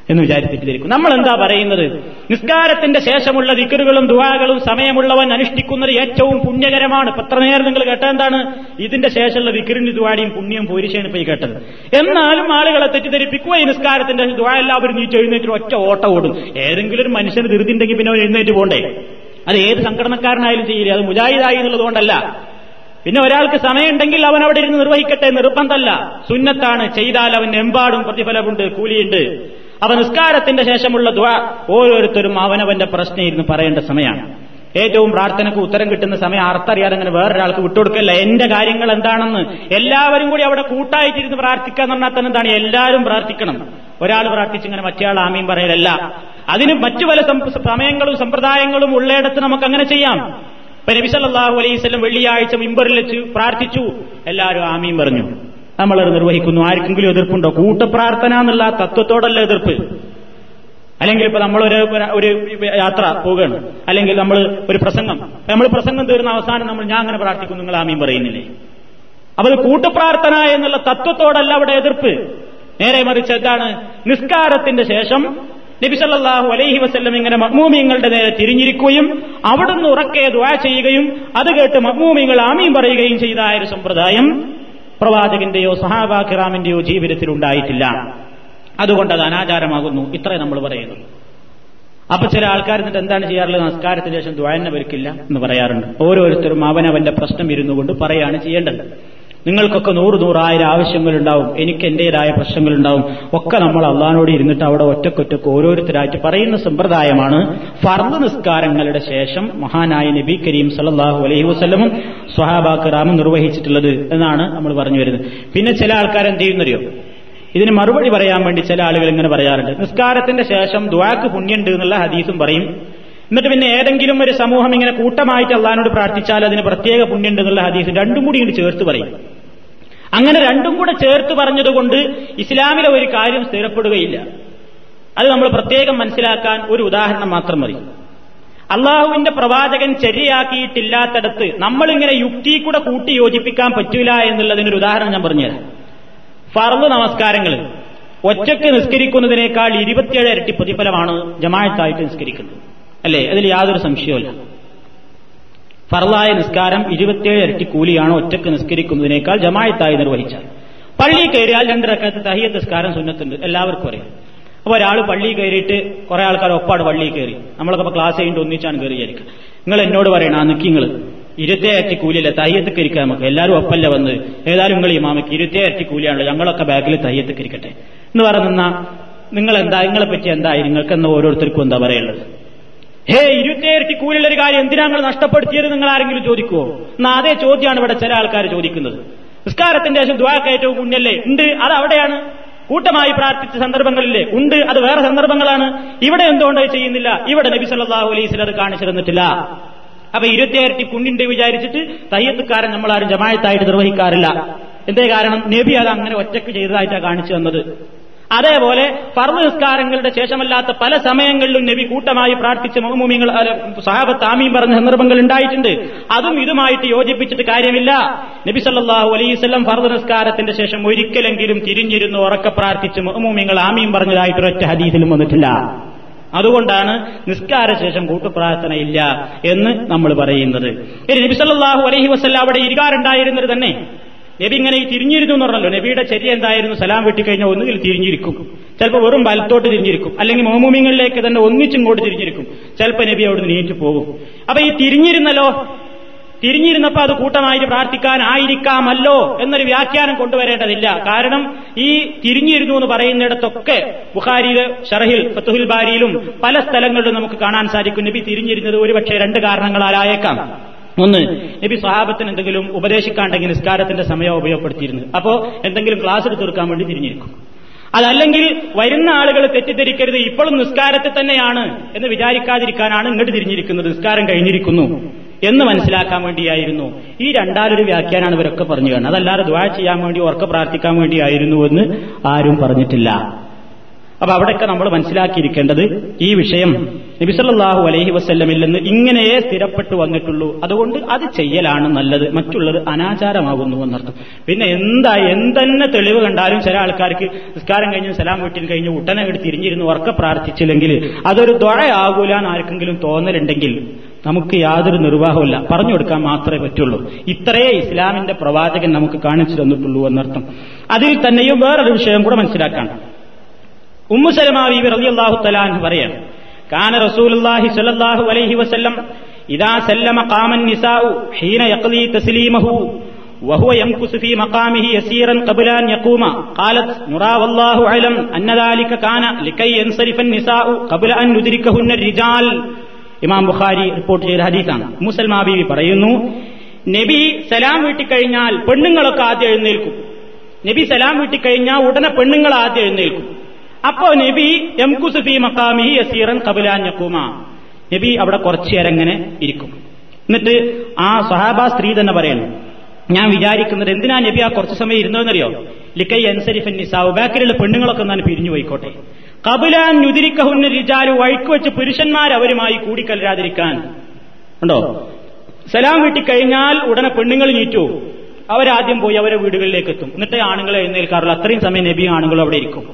എന്ന് വിചാരിച്ചിട്ടിരിക്കും. നമ്മൾ എന്താ പറയുന്നത്? നിസ്കാരത്തിന്റെ ശേഷമുള്ള ദിക്കറുകളും ദുവാകളും സമയമുള്ളവൻ അനുഷ്ഠിക്കുന്നത് ഏറ്റവും പുണ്യകരമാണ്. ഇപ്പൊ എത്ര നേരം നിങ്ങൾ കേട്ട എന്താണ്? ഇതിന്റെ ശേഷമുള്ള ദിക്കറിന്റെ ദുവാടിയും പുണ്യം പോരിശയാണ് പോയി കേട്ടത്. എന്നാലും ആളുകളെ തെറ്റിദ്ധരിപ്പിക്കുക ഈ നിസ്കാരത്തിന്റെ ദുവാ എല്ലാവരും നീ എഴുന്നേറ്റ് ഒറ്റ ഓട്ടം ഓടും. ഏതെങ്കിലും ഒരു മനുഷ്യന് ധൃതിണ്ടെങ്കിൽ പിന്നെ അവൻ എഴുന്നേറ്റ് പോണ്ടേ? അത് ഏത് സംഘടനക്കാരനായാലും ചെയ്യില്ല. അത് മുജാഹിദായി എന്നുള്ളതുകൊണ്ടല്ല. പിന്നെ ഒരാൾക്ക് സമയമുണ്ടെങ്കിൽ അവൻ അവിടെ ഇരുന്ന് നിർവഹിക്കട്ടെ നിർബന്ധമല്ല. സുന്നത്താണ്. ചെയ്താൽ അവൻ എമ്പാടും പ്രതിഫലമുണ്ട് കൂലിയുണ്ട്. അവൻ നിസ്കാരത്തിന്റെ ശേഷമുള്ള ദ്വാ ഓരോരുത്തരും അവനവന്റെ പ്രശ്നം ഇരുന്ന് പറയേണ്ട സമയമാണ്. ഏറ്റവും പ്രാർത്ഥനക്ക് ഉത്തരം കിട്ടുന്ന സമയം അർത്ഥറിയാതെ അങ്ങനെ വേറൊരാൾക്ക് വിട്ടുകൊടുക്കല്ല? എന്റെ കാര്യങ്ങൾ എന്താണെന്ന് എല്ലാവരും കൂടി അവിടെ കൂട്ടായിട്ടിരുന്ന് പ്രാർത്ഥിക്കുക എന്ന് പറഞ്ഞാൽ തന്നെ എന്താണ്? എല്ലാവരും പ്രാർത്ഥിക്കണം. ഒരാൾ പ്രാർത്ഥിച്ച് ഇങ്ങനെ മറ്റേയാൾ ആമീൻ പറയലല്ല. അതിന് മറ്റു പല സമയങ്ങളും സമ്പ്രദായങ്ങളും ഉള്ളയിടത്ത് നമുക്ക് അങ്ങനെ ചെയ്യാം. ഇപ്പൊ നബിസല്ലാഹു അലൈവല്ലം വെള്ളിയാഴ്ച മിമ്പറിൽ വെച്ച് പ്രാർത്ഥിച്ചു. എല്ലാവരും ആമീൻ പറഞ്ഞു. നമ്മളത് നിർവഹിക്കുന്നു. ആർക്കെങ്കിലും എതിർപ്പുണ്ടോ? കൂട്ടപ്രാർത്ഥന എന്നുള്ള തത്വത്തോടല്ല എതിർപ്പ്. അല്ലെങ്കിൽ ഇപ്പൊ നമ്മൾ ഒരു ഒരു യാത്ര പോവുകയാണ്. അല്ലെങ്കിൽ നമ്മൾ ഒരു പ്രസംഗം. നമ്മൾ പ്രസംഗം തീർന്ന അവസാനം നമ്മൾ ഞാൻ അങ്ങനെ പ്രാർത്ഥിക്കുന്നു നിങ്ങൾ ആമീൻ പറയുന്നില്ലേ? അപ്പോൾ കൂട്ടുപ്രാർത്ഥന എന്നുള്ള തത്വത്തോടല്ല അവിടെ എതിർപ്പ്. നേരെ മറിച്ച് എന്താണ്? നിസ്കാരത്തിന്റെ ശേഷം നബിസല്ലാഹു അലൈഹി വസ്ല്ലം ഇങ്ങനെ മഹ്മൂമിയങ്ങളുടെ നേരെ തിരിഞ്ഞിരിക്കുകയും അവിടുന്ന് ഉറക്കെ ദ്വാ ചെയ്യുകയും അത് കേട്ട് മഹ്മൂമിയങ്ങൾ ആമീൻ പറയുകയും ചെയ്ത ഒരു സമ്പ്രദായം പ്രവാചകന്റെയോ സഹാബാ കിറാമിന്റെയോ ജീവിതത്തിൽ ഉണ്ടായിട്ടില്ല. അതുകൊണ്ട് അത് അനാചാരമാകുന്നു. ഇത്രേ നമ്മൾ പറയുന്നത് അപ്പൊ ചില ആൾക്കാർ എന്നിട്ട് എന്താണ് ചെയ്യാറുള്ളത്? നമസ്കാരത്തിന് ശേഷം ദ്വായന വരിക്കില്ല എന്ന് പറയാറുണ്ട്. ഓരോരുത്തരും അവനവന്റെ പ്രശ്നം ഇരുന്നു കൊണ്ട് പറയാണ് ചെയ്യേണ്ടത്. നിങ്ങൾക്കൊക്കെ നൂറ് നൂറായിരം ആവശ്യങ്ങളുണ്ടാവും. എനിക്ക് എന്റേതായ പ്രശ്നങ്ങളുണ്ടാവും. ഒക്കെ നമ്മൾ അള്ളഹാനോട് ഇരുന്നിട്ട് അവിടെ ഒറ്റക്കൊറ്റക്ക് ഓരോരുത്തരായിട്ട് പറയുന്ന സമ്പ്രദായമാണ് ഫർദ് നിസ്കാരങ്ങളുടെ ശേഷം മഹാനായ നബി കരീം സല്ലാഹു അലൈഹി വസ്ലമും സ്വഹാബാക്ക് റാമും നിർവഹിച്ചിട്ടുള്ളത് എന്നാണ് നമ്മൾ പറഞ്ഞു വരുന്നത്. പിന്നെ ചില ആൾക്കാരെന്ത് ചെയ്യുന്നറിയോ? ഇതിന് മറുപടി പറയാൻ വേണ്ടി ചില ആളുകൾ ഇങ്ങനെ പറയാറുണ്ട്. നിസ്കാരത്തിന്റെ ശേഷം ദ്വാക്ക് പുണ്യുണ്ട് എന്നുള്ള ഹദീസും പറയും. എന്നിട്ട് പിന്നെ ഏതെങ്കിലും ഒരു സമൂഹം ഇങ്ങനെ കൂട്ടമായിട്ട് അള്ളഹാനോട് പ്രാർത്ഥിച്ചാൽ അതിന് പ്രത്യേക പുണ്യുണ്ട് എന്നുള്ള ഹദീസ് രണ്ടും കൂടി ഇങ്ങോട്ട് ചേർത്ത് പറയും. അങ്ങനെ രണ്ടും കൂടെ ചേർത്ത് പറഞ്ഞതുകൊണ്ട് ഇസ്ലാമിലെ ഒരു കാര്യം സ്ഥിരപ്പെടുകയില്ല. അത് നമ്മൾ പ്രത്യേകം മനസ്സിലാക്കാൻ ഒരു ഉദാഹരണം മാത്രം മതി. അള്ളാഹുവിന്റെ പ്രവാചകൻ ശരിയാക്കിയിട്ടില്ലാത്തടത്ത് നമ്മളിങ്ങനെ യുക്തി കൂടെ കൂട്ടി യോജിപ്പിക്കാൻ പറ്റൂല എന്നുള്ളതിനൊരു ഉദാഹരണം ഞാൻ പറഞ്ഞുതരാം. ഫർദ് നമസ്കാരങ്ങൾ. ഒറ്റയ്ക്ക് നിസ്കരിക്കുന്നതിനേക്കാൾ ഇരുപത്തിയേഴ് ഇരട്ടി പ്രതിഫലമാണ് ജമായത്തായിട്ട് നിസ്കരിക്കുന്നത്. അല്ലേ? അതിൽ യാതൊരു സംശയവുമില്ല. ഫർദായ നിസ്കാരം ഇരുപത്തിയേഴ് ഇരട്ടി കൂലിയാണ് ഒറ്റയ്ക്ക് നിസ്കരിക്കുന്നതിനേക്കാൾ ജമായത്തായി നിർവഹിച്ചാൽ. പള്ളി കയറിയാൽ രണ്ടിറക്കത്ത് തഹിയത്ത് നിസ്കാരം സുന്നത്തുണ്ട്. എല്ലാവർക്കും അറിയാം. അപ്പൊ ഒരാൾ പള്ളി കയറിയിട്ട് കുറെ ആൾക്കാർ ഒപ്പാട് പള്ളി കയറി. നമ്മളൊക്കെ ക്ലാസ് കഴിഞ്ഞിട്ട് ഒന്നിച്ചാണ് കയറിയായിരിക്കും നിങ്ങൾ എന്നോട് പറയണം ആ നിൽക്കിങ്ങൾ ഇരുപത്തിയേഴ് കൂലിയല്ല? തയ്യത്ത് ഇരിക്കാം നമുക്ക് എല്ലാവരും ഒപ്പല്ല വന്ന്? ഏതായാലും നിങ്ങൾ ഇമാമയ്ക്ക് ഇരുപത്തിയേഴ് കൂലിയാണല്ലോ. ഞങ്ങളൊക്കെ ബാക്കിൽ തയ്യത്ത് ഇരിക്കട്ടെ എന്ന് പറഞ്ഞ നിങ്ങൾ എന്താ നിങ്ങളെ പറ്റി എന്തായി? നിങ്ങൾക്ക് എന്ന് ഓരോരുത്തർക്കും എന്താ പറയുള്ളത് ഹേ ഇരുപത്തിയേഴ് കൂലിയുള്ള ഒരു കാര്യം എന്തിനാ നിങ്ങൾ നഷ്ടപ്പെടുത്തിയത് നിങ്ങൾ ആരെങ്കിലും ചോദിക്കുവോ? എന്നാ അതേ ചോദ്യമാണ് ഇവിടെ ചില ആൾക്കാർ ചോദിക്കുന്നത്. നിസ്കാരത്തിന്റെ ശേഷം ദ്വാക്ക് ഏറ്റവും പുണ്യല്ലേ? ഉണ്ട് അത് അവിടെയാണ്. കൂട്ടമായി പ്രാർത്ഥിച്ച സന്ദർഭങ്ങളില്ലേ? ഉണ്ട് അത് വേറെ സന്ദർഭങ്ങളാണ്. ഇവിടെ എന്തുകൊണ്ട് ചെയ്യുന്നില്ല? ഇവിടെ നബി സല്ലാഹു അലൈസിൽ അത് കാണിച്ചു അപ്പൊ ഇരുപത്തി ഇരുപത്തിയേരട്ടി പുണ്യുണ്ട് വിചാരിച്ചിട്ട് തയ്യത്തുകാരൻ നമ്മൾ ആരും ജമായത്തായിട്ട് നിർവഹിക്കാറില്ല. എന്തേ കാരണം? നബി അത് അങ്ങനെ ഒറ്റയ്ക്ക് ചെയ്തതായിട്ടാണ് കാണിച്ചു തന്നത്. അതേപോലെ ഫർദ് നിസ്കാരങ്ങളുടെ ശേഷമല്ലാത്ത പല സമയങ്ങളിലും നബി കൂട്ടമായി പ്രാർത്ഥിച്ച മഹമൂമിങ്ങൾ സഹാബത്ത് ആമീൻ പറഞ്ഞ സന്ദർഭങ്ങൾ ഉണ്ടായിട്ടുണ്ട്. അതും ഇതുമായിട്ട് യോജിപ്പിച്ചിട്ട് കാര്യമില്ല. നബി സല്ലാഹു അലൈവല്ലം ഫർദ് നിസ്കാരത്തിന്റെ ശേഷം ഒരിക്കലെങ്കിലും തിരിഞ്ഞിരുന്നു ഉറക്കെ പ്രാർത്ഥിച്ച് ആമീൻ പറഞ്ഞതായിട്ട് ഒറ്റ ഹദീസിലും വന്നിട്ടില്ല. അതുകൊണ്ടാണ് നിസ്കാര ശേഷം കൂട്ടുപ്രാർത്ഥനയില്ല എന്ന് നമ്മൾ പറയുന്നത്. ഇനി നബി സല്ലാഹു അലൈഹി വസ്ല്ല അവിടെ ഇരിക്കാറുണ്ടായിരുന്നത് തന്നെ. നബി ഇങ്ങനെ തിരിഞ്ഞിരുന്നു എന്ന് പറഞ്ഞല്ലോ. നബിയുടെ ചര്യ എന്തായിരുന്നു? സലാം വെട്ടിക്കഴിഞ്ഞാൽ ഒന്നുകിൽ തിരിഞ്ഞിരിക്കും. ചിലപ്പോൾ വെറും വലത്തോട്ട് തിരിഞ്ഞിരിക്കും. അല്ലെങ്കിൽ മോമുമിങ്ങളിലേക്ക് തന്നെ ഒന്നിച്ചിങ്ങോട്ട് തിരിഞ്ഞിരിക്കും. ചിലപ്പോൾ നബി അവിടുന്ന് നീറ്റ് പോകും അപ്പൊ ഈ തിരിഞ്ഞിരുന്നല്ലോ തിരിഞ്ഞിരുന്നപ്പോ അത് കൂട്ടമായിട്ട് പ്രാർത്ഥിക്കാനായിരിക്കാമല്ലോ എന്നൊരു വ്യാഖ്യാനം കൊണ്ടുവരേണ്ടതില്ല. കാരണം ഈ തിരിഞ്ഞിരുന്നു എന്ന് പറയുന്നിടത്തൊക്കെ ബുഖാരിയിൽ ഷറഹിൽ ഫത്തുഹുൽ ബാരിയിലും പല സ്ഥലങ്ങളിലും നമുക്ക് കാണാൻ സാധിക്കും. നബി തിരിഞ്ഞിരുന്നത് ഒരുപക്ഷെ രണ്ട് കാരണങ്ങളാലായേക്കാം. ഒന്ന് നബി സ്വഹാബത്തിന് എന്തെങ്കിലും ഉപദേശിക്കാണ്ടെങ്കിൽ നിസ്കാരത്തിന്റെ സമയം ഉപയോഗപ്പെടുത്തിയിരുന്നു. അപ്പോ എന്തെങ്കിലും ക്ലാസ് എടുത്ത് തീർക്കാൻ വേണ്ടി തിരിഞ്ഞിരിക്കും. അതല്ലെങ്കിൽ വരുന്ന ആളുകൾ തെറ്റിദ്ധരിക്കരുത് ഇപ്പോഴും നിസ്കാരത്തിൽ തന്നെയാണ് എന്ന് വിചാരിക്കാതിരിക്കാനാണ് ഇങ്ങോട്ട് തിരിഞ്ഞിരിക്കുന്നത്. നിസ്കാരം കഴിഞ്ഞിരിക്കുന്നു. എന്ന് മനസ്സിലാക്കാൻ വേണ്ടിയായിരുന്നു. ഈ രണ്ടാലൊരു വ്യാഖ്യാനാണ് ഇവരൊക്കെ പറഞ്ഞു കാണുന്നത് അതല്ലാതെ ദ്വാ ചെയ്യാൻ വേണ്ടി ഉറക്കെ പ്രാർത്ഥിക്കാൻ വേണ്ടിയായിരുന്നു എന്ന് ആരും പറഞ്ഞിട്ടില്ല. അപ്പൊ അവിടെയൊക്കെ നമ്മൾ മനസ്സിലാക്കിയിരിക്കേണ്ടത് ഈ വിഷയം നബിസല്ലാഹു അലഹി വസ്ല്ലമില്ലെന്ന് ഇങ്ങനെയേ സ്ഥിരപ്പെട്ടു വന്നിട്ടുള്ളൂ. അതുകൊണ്ട് അത് ചെയ്യലാണ് നല്ലത്. മറ്റുള്ളത് അനാചാരമാകുന്നു എന്നർത്ഥം. പിന്നെ എന്താ എന്തെന്നെ തെളിവ് കണ്ടാലും ചില ആൾക്കാർക്ക് നിസ്കാരം കഴിഞ്ഞ് സലാം വീട്ടിൽ കഴിഞ്ഞ് ഉടനെ എടുത്ത് ഉറക്കെ പ്രാർത്ഥിച്ചില്ലെങ്കിൽ അതൊരു ദ്വഴയാകൂല എന്ന് ആർക്കെങ്കിലും തോന്നലുണ്ടെങ്കിൽ നമുക്ക് യാതൊരു നിർവാഹമില്ല പറഞ്ഞു കൊടുക്കാൻ മാത്രമേ പറ്റുള്ളൂ ഇത്രയേ ഇസ്ലാമിന്റെ പ്രവാചകൻ നമുക്ക് കാണിച്ചു തന്നിട്ടുള്ളൂ എന്നർത്ഥം അതിൽ തന്നെയും വേറൊരു വിഷയം കൂടെ മനസ്സിലാക്കാൻ ഉമ്മുസലമാവി റളിയല്ലാഹു തലാൻ പറയാണ് കാന റസൂലുള്ളാഹി സ്വല്ലല്ലാഹു അലൈഹി വസല്ലം ഇദാ സല്ലമ ഖാമൻ നിസാഉ ഹീന യഖ്ലി തസ്ലീമഹു وهو يمكث في مقامه يسيرا قبل أن يقوم قالت نرى والله أعلم أن ذلك كان لكي ينصرف النساء قبل أن يدركهن الرجال ഇമാം ബുഖാരി റിപ്പോർട്ട് ചെയ്ത ഹദീസാണ്. മുസൽമാ ബീവി പറയുന്നു നബി സലാം വീട്ടിക്കഴിഞ്ഞാൽ പെണ്ണുങ്ങളൊക്കെ ആദ്യം എഴുന്നേൽക്കും. നബി സലാം വീട്ടിക്കഴിഞ്ഞാൽ ഉടനെ പെണ്ണുങ്ങൾ ആദ്യം എഴുന്നേൽക്കും. അപ്പോ നബി എംകുസുഫി മക്കാമി യസീറൻ കബുലാഞ്ഞക്കൂമ നബി അവിടെ കുറച്ചു നേരം ഇങ്ങനെ ഇരിക്കും. എന്നിട്ട് ആ സഹാബ സ്ത്രീ തന്നെ പറയുന്നു ഞാൻ വിചാരിക്കുന്നത് എന്തിനാ നബി ആ കുറച്ച് സമയം ഇരുന്നതെന്നറിയോ? ലിക്കൈ അൻസരിഫ് നിസാവ് ബാക്കിലുള്ള പെണ്ണുങ്ങളൊക്കെ ഞാൻ പിരിഞ്ഞു പോയിക്കോട്ടെ. കബുലാൻ നുതിരിക്കഹുന്ന രിജാലു വഴിക്ക് വെച്ച് പുരുഷന്മാർ അവരുമായി കൂടിക്കലരാതിരിക്കാൻ. ഉണ്ടോ? സലാം വീട്ടിക്കഴിഞ്ഞാൽ ഉടനെ പെണ്ണുങ്ങൾ നീറ്റു. അവരാദ്യം പോയി അവരെ വീടുകളിലേക്ക് എത്തും എന്നിട്ട് ആണുങ്ങളെ എഴുന്നേൽക്കാറുള്ളൂ. അത്രയും സമയം നബി ആണുങ്ങളും അവിടെ ഇരിക്കും.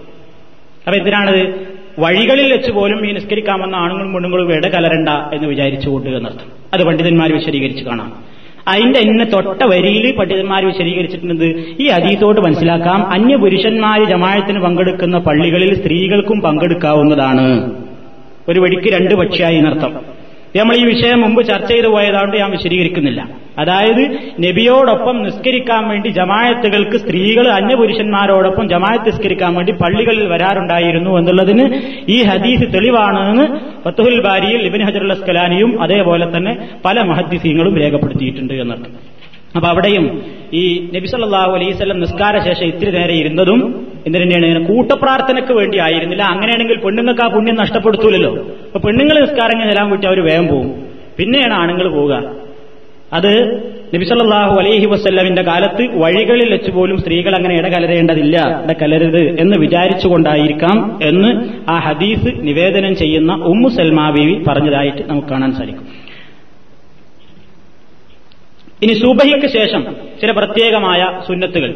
അപ്പൊ എന്തിനാണത്? വഴികളിൽ വെച്ച് പോലും ഈ നിസ്കരിക്കാമെന്ന ആണുങ്ങളും പെണ്ണുങ്ങളും വേട കലരണ്ട എന്ന് വിചാരിച്ചുകൊണ്ട് എന്നർത്ഥം. അത് പണ്ഡിതന്മാർ വിശദീകരിച്ച് കാണാം. അതിന്റെ ഇന്ന തൊട്ട വരിയിൽ പണ്ഡിതന്മാർ വിശദീകരിച്ചിട്ടുണ്ട് ഈ അതീതോട് മനസ്സിലാക്കാം. അന്യ പുരുഷന്മാര് ജമായത്തിന് പങ്കെടുക്കുന്ന പള്ളികളിൽ സ്ത്രീകൾക്കും പങ്കെടുക്കാവുന്നതാണ്. ഒരു വഴിക്ക് രണ്ട് പക്ഷിയായി എന്നർത്ഥം നമ്മൾ ഈ വിഷയം മുമ്പ് ചർച്ച ചെയ്തു പോയതുകൊണ്ട് ഞാൻ വിശദീകരിക്കുന്നില്ല. അതായത് നബിയോടൊപ്പം നിസ്കരിക്കാൻ വേണ്ടി ജമായത്തുകൾക്ക് സ്ത്രീകൾ അന്യപുരുഷന്മാരോടൊപ്പം ജമായത്ത് നിസ്കരിക്കാൻ വേണ്ടി പള്ളികളിൽ വരാറുണ്ടായിരുന്നു എന്നുള്ളതിന് ഈ ഹദീസ് തെളിവാണെന്ന് ഫത്തുഹുൽ ബാരിയിൽ ഇബിൻ ഹജറുൽ അസ്കലാനിയും അതേപോലെ തന്നെ പല മഹദ്ദിസീങ്ങളും രേഖപ്പെടുത്തിയിട്ടുണ്ട് എന്നർത്ഥം. അപ്പൊ അവിടെയും ഈ നബിസല്ലാഹു അലൈവല്ലം നിസ്കാര ശേഷം ഇത്തിരി നേരെ ഇരുന്നതും എന്തിനാണ് കൂട്ടപ്രാർത്ഥനയ്ക്ക് വേണ്ടി ആയിരുന്നില്ല? അങ്ങനെയാണെങ്കിൽ പെണ്ണുങ്ങൾക്ക് ആ പുണ്യം നഷ്ടപ്പെടുത്തൂലല്ലോ. അപ്പൊ പെണ്ണുങ്ങൾ നിസ്കാരം ചെല്ലാൻ വിട്ട് അവർ വേഗം പോകും പിന്നെയാണ് ആണുങ്ങൾ പോവുക. അത് നബിസല്ലാഹു അലൈഹി വസ്ല്ലമിന്റെ കാലത്ത് വഴികളിൽ വെച്ച് പോലും സ്ത്രീകൾ അങ്ങനെ ഇടകലരേണ്ടതില്ല. ഇടകലരുത് എന്ന് വിചാരിച്ചുകൊണ്ടായിരിക്കാം എന്ന് ആ ഹദീസ് നിവേദനം ചെയ്യുന്ന ഉമ്മു സൽമാ ബീവി പറഞ്ഞതായിട്ട് നമുക്ക് കാണാൻ സാധിക്കും. ഇനി സുബഹിക്ക് ശേഷം ചില പ്രത്യേകമായ സുന്നത്തുകൾ.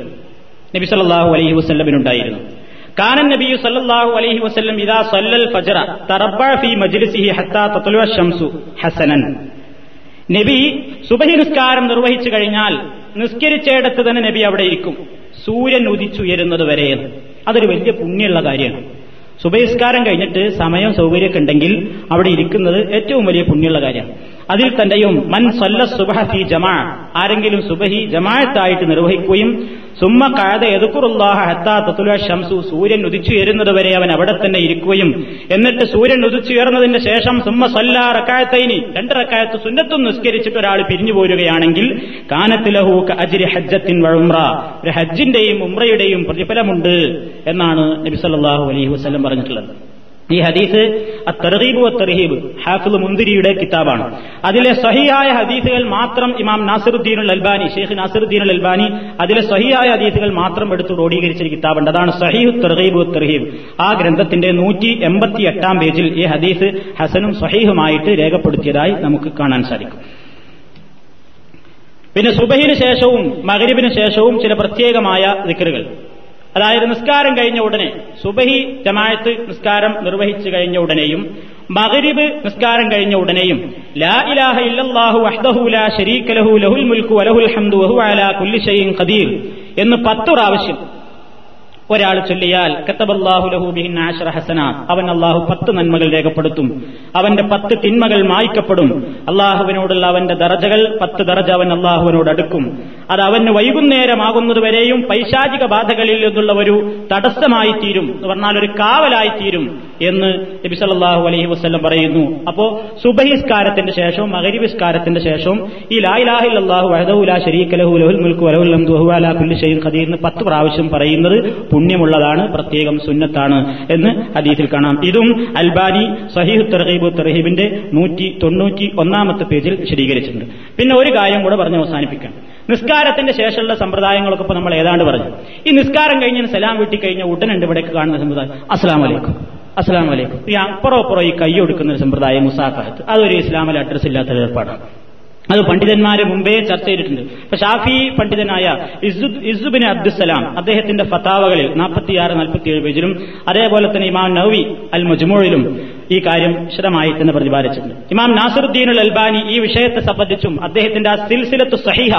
നബി സല്ലാഹു അലൈഹി വസ്ല്ലമിനുണ്ടായിരുന്നു. കാനൻ നബിയു സല്ലാഹു അലൈഹി വസ്ല്ലം ഇതാ സല്ലൽ ഫജറ തറബി ഫീ മജ്ലിസിഹി ഹത്താ ഷംസു ഹസനൻ. നബി സുബഹി നിസ്കാരം നിർവഹിച്ചു കഴിഞ്ഞാൽ നിസ്കരിച്ചേടത്ത് തന്നെ നബി അവിടെ ഇരിക്കും. സൂര്യൻ ഉദിച്ചുയരുന്നത് വരെ അതൊരു വലിയ പുണ്യമുള്ള കാര്യമാണ്. സുബഹിസ്കാരം കഴിഞ്ഞിട്ട് സമയം സൗകര്യമൊക്കെ ഉണ്ടെങ്കിൽ അവിടെ ഇരിക്കുന്നത് ഏറ്റവും വലിയ പുണ്യമുള്ള കാര്യമാണ്. അതിൽ തന്നെയും മൻ സല്ല സുബഹ ജമാ ആരെങ്കിലും സുബഹി ജമാഅത്തായിട്ട് നിർവഹിക്കുകയും സുമ്മ കാത എതുക്കുറുല്ലാഹ ഹത്താ തത്തുല ഷംസു സൂര്യൻ ഉദിച്ചുയരുന്നത് വരെ അവൻ അവിടെ തന്നെ ഇരിക്കുകയും എന്നിട്ട് സൂര്യൻ ഉദിച്ചുയർന്നതിന് ശേഷം സുമ്മ സല്ല റക്കായത്തൈനി. രണ്ട് റക്കായത്ത് സുന്നത്തും നിസ്കരിച്ചിട്ട് ഒരാൾ പിരിഞ്ഞു പോരുകയാണെങ്കിൽ കാനത്തിലഹു അജിരി ഹജ്ജത്തിൻ വഴുമ്ര ഒരു ഹജ്ജിന്റെയും ഉമ്രയുടെയും പ്രതിഫലമുണ്ട് എന്നാണ് നബി സല്ലല്ലാഹു അലൈഹി വസല്ലം പറഞ്ഞിട്ടുള്ളത്. ഈ ഹദീസ് അത്തർഹീബ് തർഹീബ് ഹാഫിദ് മുന്തിരിയുടെ കിതാബാണ്. അതിലെ സഹിയായ ഹദീസുകൾ മാത്രം ഇമാം നാസിറുദ്ദീൻ അൽബാനി ഷെയ്ഖ് നാസിറുദ്ദീൻ അൽബാനി അതിലെ സഹിയായ ഹദീസുകൾ മാത്രം എടുത്ത് ക്രോഡീകരിച്ച കിതാബുണ്ട്. അതാണ് സഹീഹ് തർഹീബ് തർഹീബ്. ആ ഗ്രന്ഥത്തിന്റെ നൂറ്റി എൺപത്തി എട്ടാം പേജിൽ ഈ ഹദീസ് ഹസനും സഹീഹുമായിട്ട് രേഖപ്പെടുത്തിയതായി നമുക്ക് കാണാൻ സാധിക്കും. പിന്നെ സുബഹിന് ശേഷവും മകരിബിന് ശേഷവും ചില പ്രത്യേകമായ ദിക്കറുകൾ അതായത് നിസ്കാരം കഴിഞ്ഞ ഉടനെ സുബഹി ജമായത്ത് നിസ്കാരം നിർവഹിച്ചു കഴിഞ്ഞ ഉടനെയും മകരിബ് നിസ്കാരം കഴിഞ്ഞ ഉടനെയും ലാ ഇലാഹ ഇല്ലല്ലാഹു വഹ്ദഹു ലാ ശരീക ലഹു ലഹുൽ മുൽക്കു വലഹുൽ ഹംദു അലാ കുല്ലി ഖദീർ എന്ന് പത്ത് പ്രാവശ്യം ഒരാൾ ചൊല്ലിയാൽ കത്തബല്ലാഹു ലഹു ബിഹിൻ ആശറ ഹസന അവൻ അള്ളാഹു പത്ത് നന്മകൾ രേഖപ്പെടുത്തും അവന്റെ പത്ത് തിന്മകൾ മായ്ക്കപ്പെടും അള്ളാഹുവിനോടുള്ള അവന്റെ ദറജകൾ പത്ത് ദറജ അവൻ അള്ളാഹുവിനോട് അടുക്കും. അത് അവന് വൈകുന്നേരമാകുന്നതുവരെയും പൈശാചിക ബാധകളിൽ നിന്നുള്ള ഒരു തടസ്സമായി തീരും എന്ന് പറഞ്ഞാൽ ഒരു കാവലായി തീരും എന്ന് നബി സല്ലാഹു അലൈഹി വസല്ലം പറയുന്നു. അപ്പോ സുബഹിസ്കാരത്തിന്റെ ശേഷവും മകരിവിസ്കാരത്തിന്റെ ശേഷവും ഈ ലാ ഇലാഹ ഇല്ലല്ലാഹു വഹദഹു ലാ ശരീക ലഹു ലഹുൽ മുൽക്കു വലഹുൽ ഹംദു വഹു അലാ കുല്ലി ഷൈഇൻ ഖദീർ എന്ന് പത്ത് പ്രാവശ്യം പറയുന്നത് പുണ്യമുള്ളതാണ് പ്രത്യേകം സുന്നത്താണ് എന്ന് ഹദീസിൽ കാണാം. ഇതും അൽബാനി സഹീഹ് തർഹീബ് തർഹീബിന്റെ നൂറ്റി തൊണ്ണൂറ്റി ഒന്നാമത്തെ പേജിൽ വിശദീകരിച്ചിട്ടുണ്ട്. പിന്നെ ഒരു കാര്യം കൂടെ പറഞ്ഞ് അവസാനിപ്പിക്കാം. നിസ്കാരത്തിന്റെ ശേഷമുള്ള സമ്പ്രദായങ്ങളൊക്കെ ഇപ്പൊ നമ്മൾ ഏതാണ്ട് പറഞ്ഞു. ഈ നിസ്കാരം കഴിഞ്ഞ് സലാം വീട്ടി കഴിഞ്ഞ ഉടനുണ്ട് ഇവിടേക്ക് കാണുന്ന സമ്പ്രദായം. അസ്സാം വലൈക്കും അസ്സാം വലൈക്കും ഈ അപ്പുറം അപ്പുറം ഈ കൈ കൊടുക്കുന്ന ഒരു സമ്പ്രദായം മുസാഫഹത്ത് അതൊരു ഇസ്ലാമിലെ അഡ്രസ് ഇല്ലാത്ത ഏർപ്പാടാണ്. അത് പണ്ഡിതന്മാര് മുമ്പേ ചർച്ച ചെയ്തിട്ടുണ്ട്. ഇപ്പൊ ഷാഫി പണ്ഡിതനായ ഇസുബിൻ അബ്ദുസലാം അദ്ദേഹത്തിന്റെ ഫത്താവകളിൽ നാൽപ്പത്തിയാറ് നാൽപ്പത്തിയേഴ് പേജിലും അതേപോലെ തന്നെ ഇമാം നവി അൽ മജ്മൂഴിലും ഈ കാര്യം വിശദമായി തന്നെ പ്രതിപാദിച്ചിട്ടുണ്ട്. ഇമാം നാസറുദ്ദീൻ അൽബാനി ഈ വിഷയത്തെ സംബന്ധിച്ചും അദ്ദേഹത്തിന്റെ ആ സിൽസിലത്ത് സഹിഹ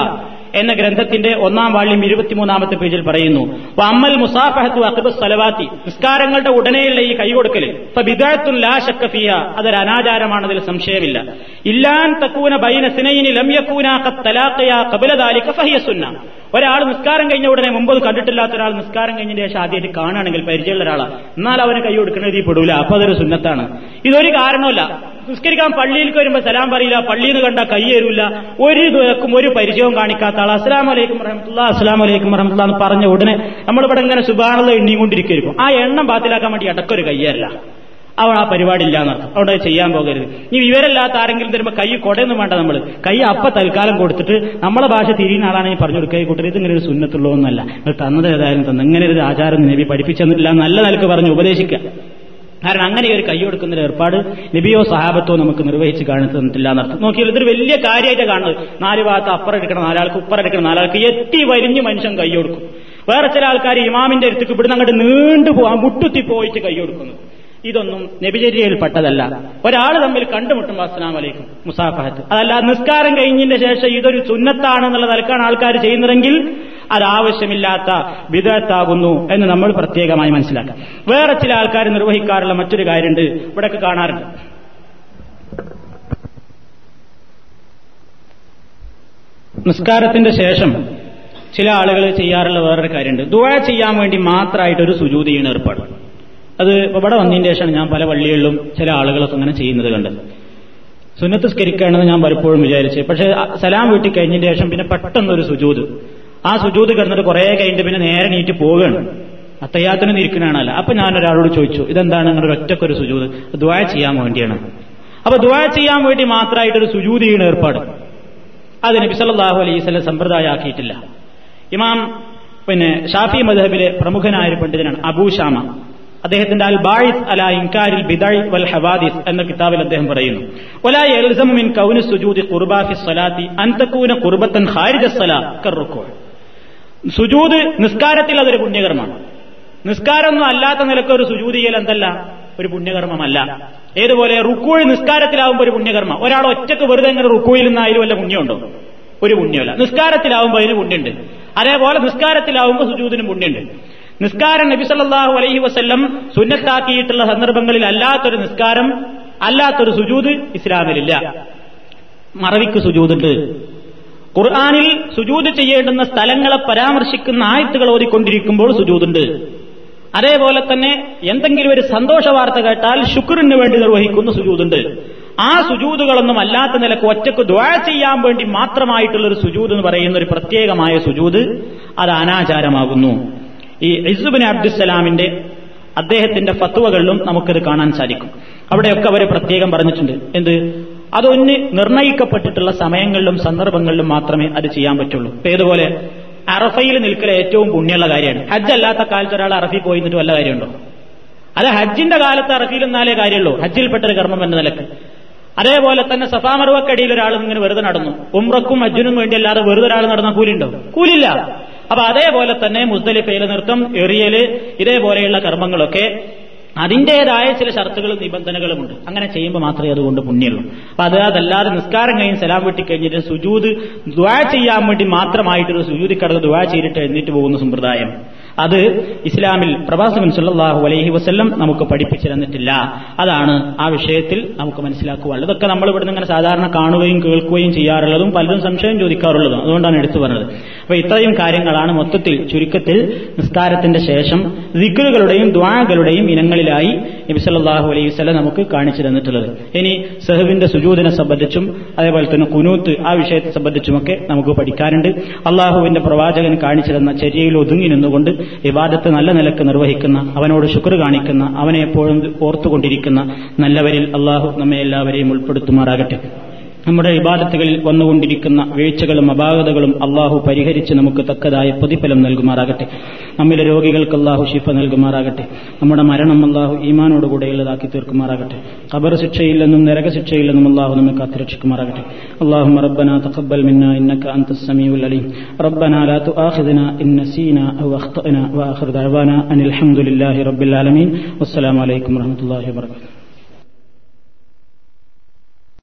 എന്ന ഗ്രന്ഥത്തിന്റെ ഒന്നാം വാള്യം ഇരുപത്തിമൂന്നാമത്തെ പേജിൽ പറയുന്നു. അമ്മൽ മുസാഫഹത്തു അഖബ് സലവാത്തി നിസ്കാരങ്ങളുടെ ഉടനെയുള്ള ഈ കൈകൊടുക്കൽ ബിദാത്തുൻ ലാ ഷക്കഫിയ അതൊരു അനാചാരമാണതിൽ സംശയമില്ല. ഇല്ലാൻ തക്കൂന ബൈന സിനൈനി ലം യക്കൂന ദാലിക ഫഹിയ ഒരാൾ നിസ്കാരം കഴിഞ്ഞ ഉടനെ മുമ്പ് കണ്ടിട്ടില്ലാത്ത ഒരാൾ നിസ്കാരം കഴിഞ്ഞതിന് ശേഷം ആദ്യമായിട്ട് കാണുകയാണെങ്കിൽ പരിചയമുള്ള ഒരാളാണ് എന്നാൽ അവന് കൈ കൊടുക്കുന്നത് പെടൂല. അപ്പൊ അതൊരു സുന്നത്താണ്. ഇതൊരു കാരണമല്ല നിസ്കരിക്കാൻ പള്ളിയിലേക്ക് വരുമ്പോൾ സലാം പറയില്ല. പള്ളിയിൽ നിന്ന് കണ്ട കൈ തരൂല ഒരു ദിവസം ഒരു പരിചയവും കാണിക്കാത്ത ആൾ അസ്ലാം വലൈക്കും റഹമത്തുള്ള അസ്ലാം വലൈക്കും റഹമത്തുള്ള എന്ന് പറഞ്ഞ ഉടനെ നമ്മളിവിടെ ഇങ്ങനെ സുബാനുള്ള എണ്ണിയും കൊണ്ടിരിക്കും ആ എണ്ണം ബാത്തിലാക്കാൻ വേണ്ടി ഇടക്കൊരു കയ്യല്ല. അവൾ ആ പരിപാടി ഇല്ലാന്നർത്ഥം അവിടെ ചെയ്യാൻ പോകരുത്. ഇനി വിവരമില്ലാത്ത ആരെങ്കിലും തരുമ്പോൾ കൈ കൊടയൊന്നും വേണ്ട നമ്മൾ കൈ അപ്പ തൽക്കാലം കൊടുത്തിട്ട് നമ്മളെ ഭാഷ തിരിയുന്ന ആളാണെങ്കിൽ പറഞ്ഞു കൊടുക്കുക. ഈ ഇത് ഇതിങ്ങനെ ഒരു സുന്നത്തുള്ളൂ എന്നല്ല നിങ്ങൾ തന്നത് ഏതായാലും തന്നെ. ഇങ്ങനെ ഒരു ആചാരം നബി പഠിപ്പിച്ചെന്നില്ല നല്ല നിലയ്ക്ക് പറഞ്ഞ് ഉപദേശിക്കുക. കാരണം അങ്ങനെ ഒരു കൈ കൊടുക്കുന്ന ഏർപ്പാട് നബിയോ സഹാബത്തോ നമുക്ക് നിർവഹിച്ച് കാണിച്ചു തന്നിട്ടില്ല എന്നർത്ഥം. നോക്കിയാൽ ഇതൊരു വലിയ കാര്യമായിട്ട് കാണുന്നത്. നാല് ഭാഗത്ത് അപ്പുറം എടുക്കണം നാലാൾക്ക് ഉപ്പറ എടുക്കണം നാലാൾക്ക് എത്തി വരിഞ്ഞ് മനുഷ്യൻ കൈ കൊടുക്കും. വേറെ ചില ആൾക്കാർ ഇമാമിന്റെ അടുത്തേക്ക് ഇവിടുന്ന് അങ്ങോട്ട് നീണ്ടു പോവാൻ മുട്ടുത്തി പോയിട്ട് കൈ കൊടുക്കുന്നു. ഇതൊന്നും നബിചര്യയിൽപ്പെട്ടതല്ല. ഒരാൾ തമ്മിൽ കണ്ടുമുട്ടുമ്പോൾ അസ്ലാം വലൈക്കും മുസാഫഹത്ത്. അതല്ല നിസ്കാരം കഴിഞ്ഞതിന്റെ ശേഷം ഇതൊരു ചുന്നത്താണെന്നുള്ള നിലക്കാണ് ആൾക്കാർ ചെയ്യുന്നതെങ്കിൽ അത് ആവശ്യമില്ലാത്ത വിദഗ്ധാകുന്നു എന്ന് നമ്മൾ പ്രത്യേകമായി മനസ്സിലാക്കാം. വേറെ ചില ആൾക്കാർ നിർവഹിക്കാറുള്ള മറ്റൊരു കാര്യമുണ്ട്. ഇവിടെയൊക്കെ കാണാറുണ്ട്. നിസ്കാരത്തിന്റെ ശേഷം ചില ആളുകൾ ചെയ്യാറുള്ള വേറൊരു കാര്യമുണ്ട്. ദുഴ ചെയ്യാൻ വേണ്ടി മാത്രമായിട്ട് ഒരു സുജൂതിയാണ് ഏർപ്പാട്. അത് ഇവിടെ വന്നതിന് ശേഷമാണ് ഞാൻ പല പള്ളികളിലും ചില ആളുകളൊക്കെ അങ്ങനെ ചെയ്യുന്നത് കണ്ടത്. സുന്നത്ത് സ്കരിക്കുകയാണെന്ന് ഞാൻ പലപ്പോഴും വിചാരിച്ചു. പക്ഷെ സലാം വീട്ടി കഴിഞ്ഞതിന് ശേഷം പിന്നെ പെട്ടെന്നൊരു സുജൂത്. ആ സുജൂത് കിടന്നിട്ട് കുറെ കഴിഞ്ഞിട്ട് പിന്നെ നേരെ നീറ്റ് പോവുകയാണ്. അത്തയ്യാത്തിന് ഇരിക്കണാണല്ല. അപ്പൊ ഞാൻ ഒരാളോട് ചോദിച്ചു ഇതെന്താണ് നിങ്ങളുടെ ഒറ്റക്കൊരു സുജൂത്? ദ്വായ ചെയ്യാൻ വേണ്ടിയാണ്. അപ്പൊ ദ്വായ ചെയ്യാൻ വേണ്ടി മാത്രമായിട്ടൊരു സുജൂത് ഏർപ്പാട്. അത് നബി അലൈഹി വസല്ലം സമ്പ്രദായമാക്കിയിട്ടില്ല. ഇമാം പിന്നെ ഷാഫി മദഹബിലെ പ്രമുഖനായ ഒരു പണ്ഡിതനാണ് അബൂ ഷാമ. അദ്ദേഹത്തിന്റെ അൽ ബായിസ് അല ഇൻകാരിൽ ബിദായ് വൽ ഹവാദിസ് എന്ന കിതാബിൽ അദ്ദേഹം പറയുന്നു. ഒലാ യൽസമു മിൻ കൗനി സുജൂദി കുർബാഫി സ്വലാത്തി അന്തക്കൂന കുർബത്തൻ ഖുർബത്തൻ ഖാരിജ കറുക്കോ സുജൂദ് നിസ്കാരത്തിൽ അതൊരു പുണ്യകർമ്മമാണ്. നിസ്കാരമൊന്നും അല്ലാത്ത നിലയ്ക്ക് ഒരു സുജൂദ് ചെയ്യൽ എന്തല്ല? ഒരു പുണ്യകർമ്മമല്ല. ഏതുപോലെ റുക്കൂഴ് നിസ്കാരത്തിലാവുമ്പോൾ ഒരു പുണ്യകർമ്മ. ഒരാൾ ഒറ്റയ്ക്ക് വെറുതെ ഇങ്ങനെ റുക്കൂയിൽ നിന്നായാലും വല്ല പുണ്യമുണ്ടോ? ഒരു പുണ്യമല്ല. നിസ്കാരത്തിലാവുമ്പോൾ അതിന് പുണ്യമുണ്ട്. അതേപോലെ നിസ്കാരത്തിലാവുമ്പോൾ സുജൂദിന് പുണ്യമുണ്ട്. നിസ്കാരം നബി സല്ലല്ലാഹു അലൈഹി വസ്ല്ലം സുന്നത്താക്കിയിട്ടുള്ള സന്ദർഭങ്ങളിൽ അല്ലാത്തൊരു നിസ്കാരം അല്ലാത്തൊരു സുജൂദ് ഇസ്ലാമിലില്ല. മറവിക്ക് സുജൂദുണ്ട്. ഖുർആാനിൽ സുജൂദ് ചെയ്യേണ്ടുന്ന സ്ഥലങ്ങളെ പരാമർശിക്കുന്ന ആയത്തുകൾ ഓതിക്കൊണ്ടിരിക്കുമ്പോൾ സുജൂദുണ്ട്. അതേപോലെ തന്നെ എന്തെങ്കിലും ഒരു സന്തോഷ വാർത്ത കേട്ടാൽ ശുക്രിന് വേണ്ടി നിർവഹിക്കുന്ന സുജൂദുണ്ട്. ആ സുജൂതുകളൊന്നും അല്ലാത്ത നിലയ്ക്ക് ഒറ്റയ്ക്ക് ദ്വാ ചെയ്യാൻ വേണ്ടി മാത്രമായിട്ടുള്ള ഒരു സുജൂദ് എന്ന് പറയുന്ന ഒരു പ്രത്യേകമായ സുജൂദ് അത് അനാചാരമാകുന്നു. ഈ ഇസുബിൻ അബ്ദുസലാമിന്റെ അദ്ദേഹത്തിന്റെ ഫത്വകളിലും നമുക്കത് കാണാൻ സാധിക്കും. അവിടെയൊക്കെ അവർ പ്രത്യേകം പറഞ്ഞിട്ടുണ്ട്. എന്ത്? അതൊന്ന് നിർണയിക്കപ്പെട്ടിട്ടുള്ള സമയങ്ങളിലും സന്ദർഭങ്ങളിലും മാത്രമേ അത് ചെയ്യാൻ പറ്റുള്ളൂ. ഏതുപോലെ അറഫയിൽ നിൽക്കൽ ഏറ്റവും പുണ്യമുള്ള കാര്യമാണ്. ഹജ്ജ് അല്ലാത്ത കാലത്ത് ഒരാൾ അറഫി പോയി നിന്നിട്ട് വല്ല കാര്യമുണ്ടോ? അത് ഹജ്ജിന്റെ കാലത്ത് അറഫിയിൽ നിന്നാലേ കാര്യമുള്ളൂ. ഹജ്ജിൽപ്പെട്ടൊരു കർമ്മം എന്ന നിലയ്ക്ക്. അതേപോലെ തന്നെ സഫാമറുവക്കടിയിൽ ഒരാൾ ഇങ്ങനെ വെറുതെ നടന്നു. ഉമ്രക്കും ഹജ്ജിനും വേണ്ടി അല്ലാതെ വെറുതെ ഒരാൾ നടന്ന കൂലിണ്ടോ കൂലില്ല. അപ്പൊ അതേപോലെ തന്നെ മുസ്തലിഫയിൽ നൃത്തം എറിയൽ ഇതേപോലെയുള്ള കർമ്മങ്ങളൊക്കെ അതിന്റേതായ ചില ഷർത്തുകളും നിബന്ധനകളുമുണ്ട്. അങ്ങനെ ചെയ്യുമ്പോൾ മാത്രമേ അതുകൊണ്ട് പുണ്യമുള്ളൂ. അപ്പൊ അത് അതല്ലാതെ നിസ്കാരം കഴിഞ്ഞ് സലാം വെട്ടി കഴിഞ്ഞിട്ട് സുജൂത് ദ്വാ ചെയ്യാൻ വേണ്ടി മാത്രമായിട്ടൊരു സുജൂതി കടന്ന് ദ്വാ ചെയ്തിട്ട് എഴുന്നേറ്റ് പോകുന്ന സമ്പ്രദായം. അത് ഇസ്ലാമിൽ പ്രവാസകൻ സല്ലല്ലാഹു അലൈഹി വസ്ല്ലം നമുക്ക് പഠിപ്പിച്ചു തന്നിട്ടില്ല. അതാണ് ആ വിഷയത്തിൽ നമുക്ക് മനസ്സിലാക്കുവാനുള്ളത്. ഇതൊക്കെ നമ്മൾ ഇവിടുന്ന് ഇങ്ങനെ സാധാരണ കാണുകയും കേൾക്കുകയും ചെയ്യാറുള്ളതും പലരും സംശയം ചോദിക്കാറുള്ളതും. അതുകൊണ്ടാണ് എടുത്തു പറഞ്ഞത്. അപ്പൊ ഇത്രയും കാര്യങ്ങളാണ് മൊത്തത്തിൽ ചുരുക്കത്തിൽ നിസ്കാരത്തിന്റെ ശേഷം ദിക്കറുകളുടെയും ദ്വാകളുടെയും ഇനങ്ങളിലായി നബി സല്ലല്ലാഹു അലൈഹി വസല്ലം നമുക്ക് കാണിച്ചു തന്നിട്ടുള്ളത്. ഇനി സെഹുവിന്റെ സുജൂദിനെ സംബന്ധിച്ചും അതേപോലെ തന്നെ കുനൂത്ത് ആ വിഷയത്തെ സംബന്ധിച്ചുമൊക്കെ നമുക്ക് പഠിക്കാനുണ്ട്. അള്ളാഹുവിന്റെ പ്രവാചകൻ കാണിച്ചു തന്ന ചര്യയിൽ ഒതുങ്ങി നിന്നുകൊണ്ട് വിവാദത്തെ നല്ല നിലയ്ക്ക് നിർവഹിക്കുന്ന അവനോട് ശുക്ർ കാണിക്കുന്ന അവനെ എപ്പോഴും ഓർത്തുകൊണ്ടിരിക്കുന്ന നല്ലവരിൽ അള്ളാഹു നമ്മെ എല്ലാവരെയും ഉൾപ്പെടുത്തുമാറാകട്ടെ. നമ്മുടെ ഇബാദത്തുകളിൽ വന്നുകൊണ്ടിരിക്കുന്ന വീഴ്ചകളും അപാകതകളും അള്ളാഹു പരിഹരിച്ച് നമുക്ക് തക്കതായ പ്രതിഫലം നൽകുമാറാകട്ടെ നമ്മിലെ രോഗികൾക്ക് അള്ളാഹു ശിഫ നൽകുമാറാകട്ടെ നമ്മുടെ മരണം അള്ളാഹു ഈമാനോടുകൂടെയുള്ളതാക്കി തീർക്കുമാറാകട്ടെ ഖബർ ശിക്ഷയിൽ നിന്നും നരക ശിക്ഷയിൽ നിന്നും അള്ളാഹു നമ്മെ കാത്തുരക്ഷിക്കുമാറാകട്ടെ اللهم ربنا تقبل منا إنك أنت السميع العليم ربنا لا تؤاخذنا إن نسينا أو أخطأنا وآخر دعوانا أن الحمد لله رب العالمين والسلام عليكم ورحمة الله وبركاته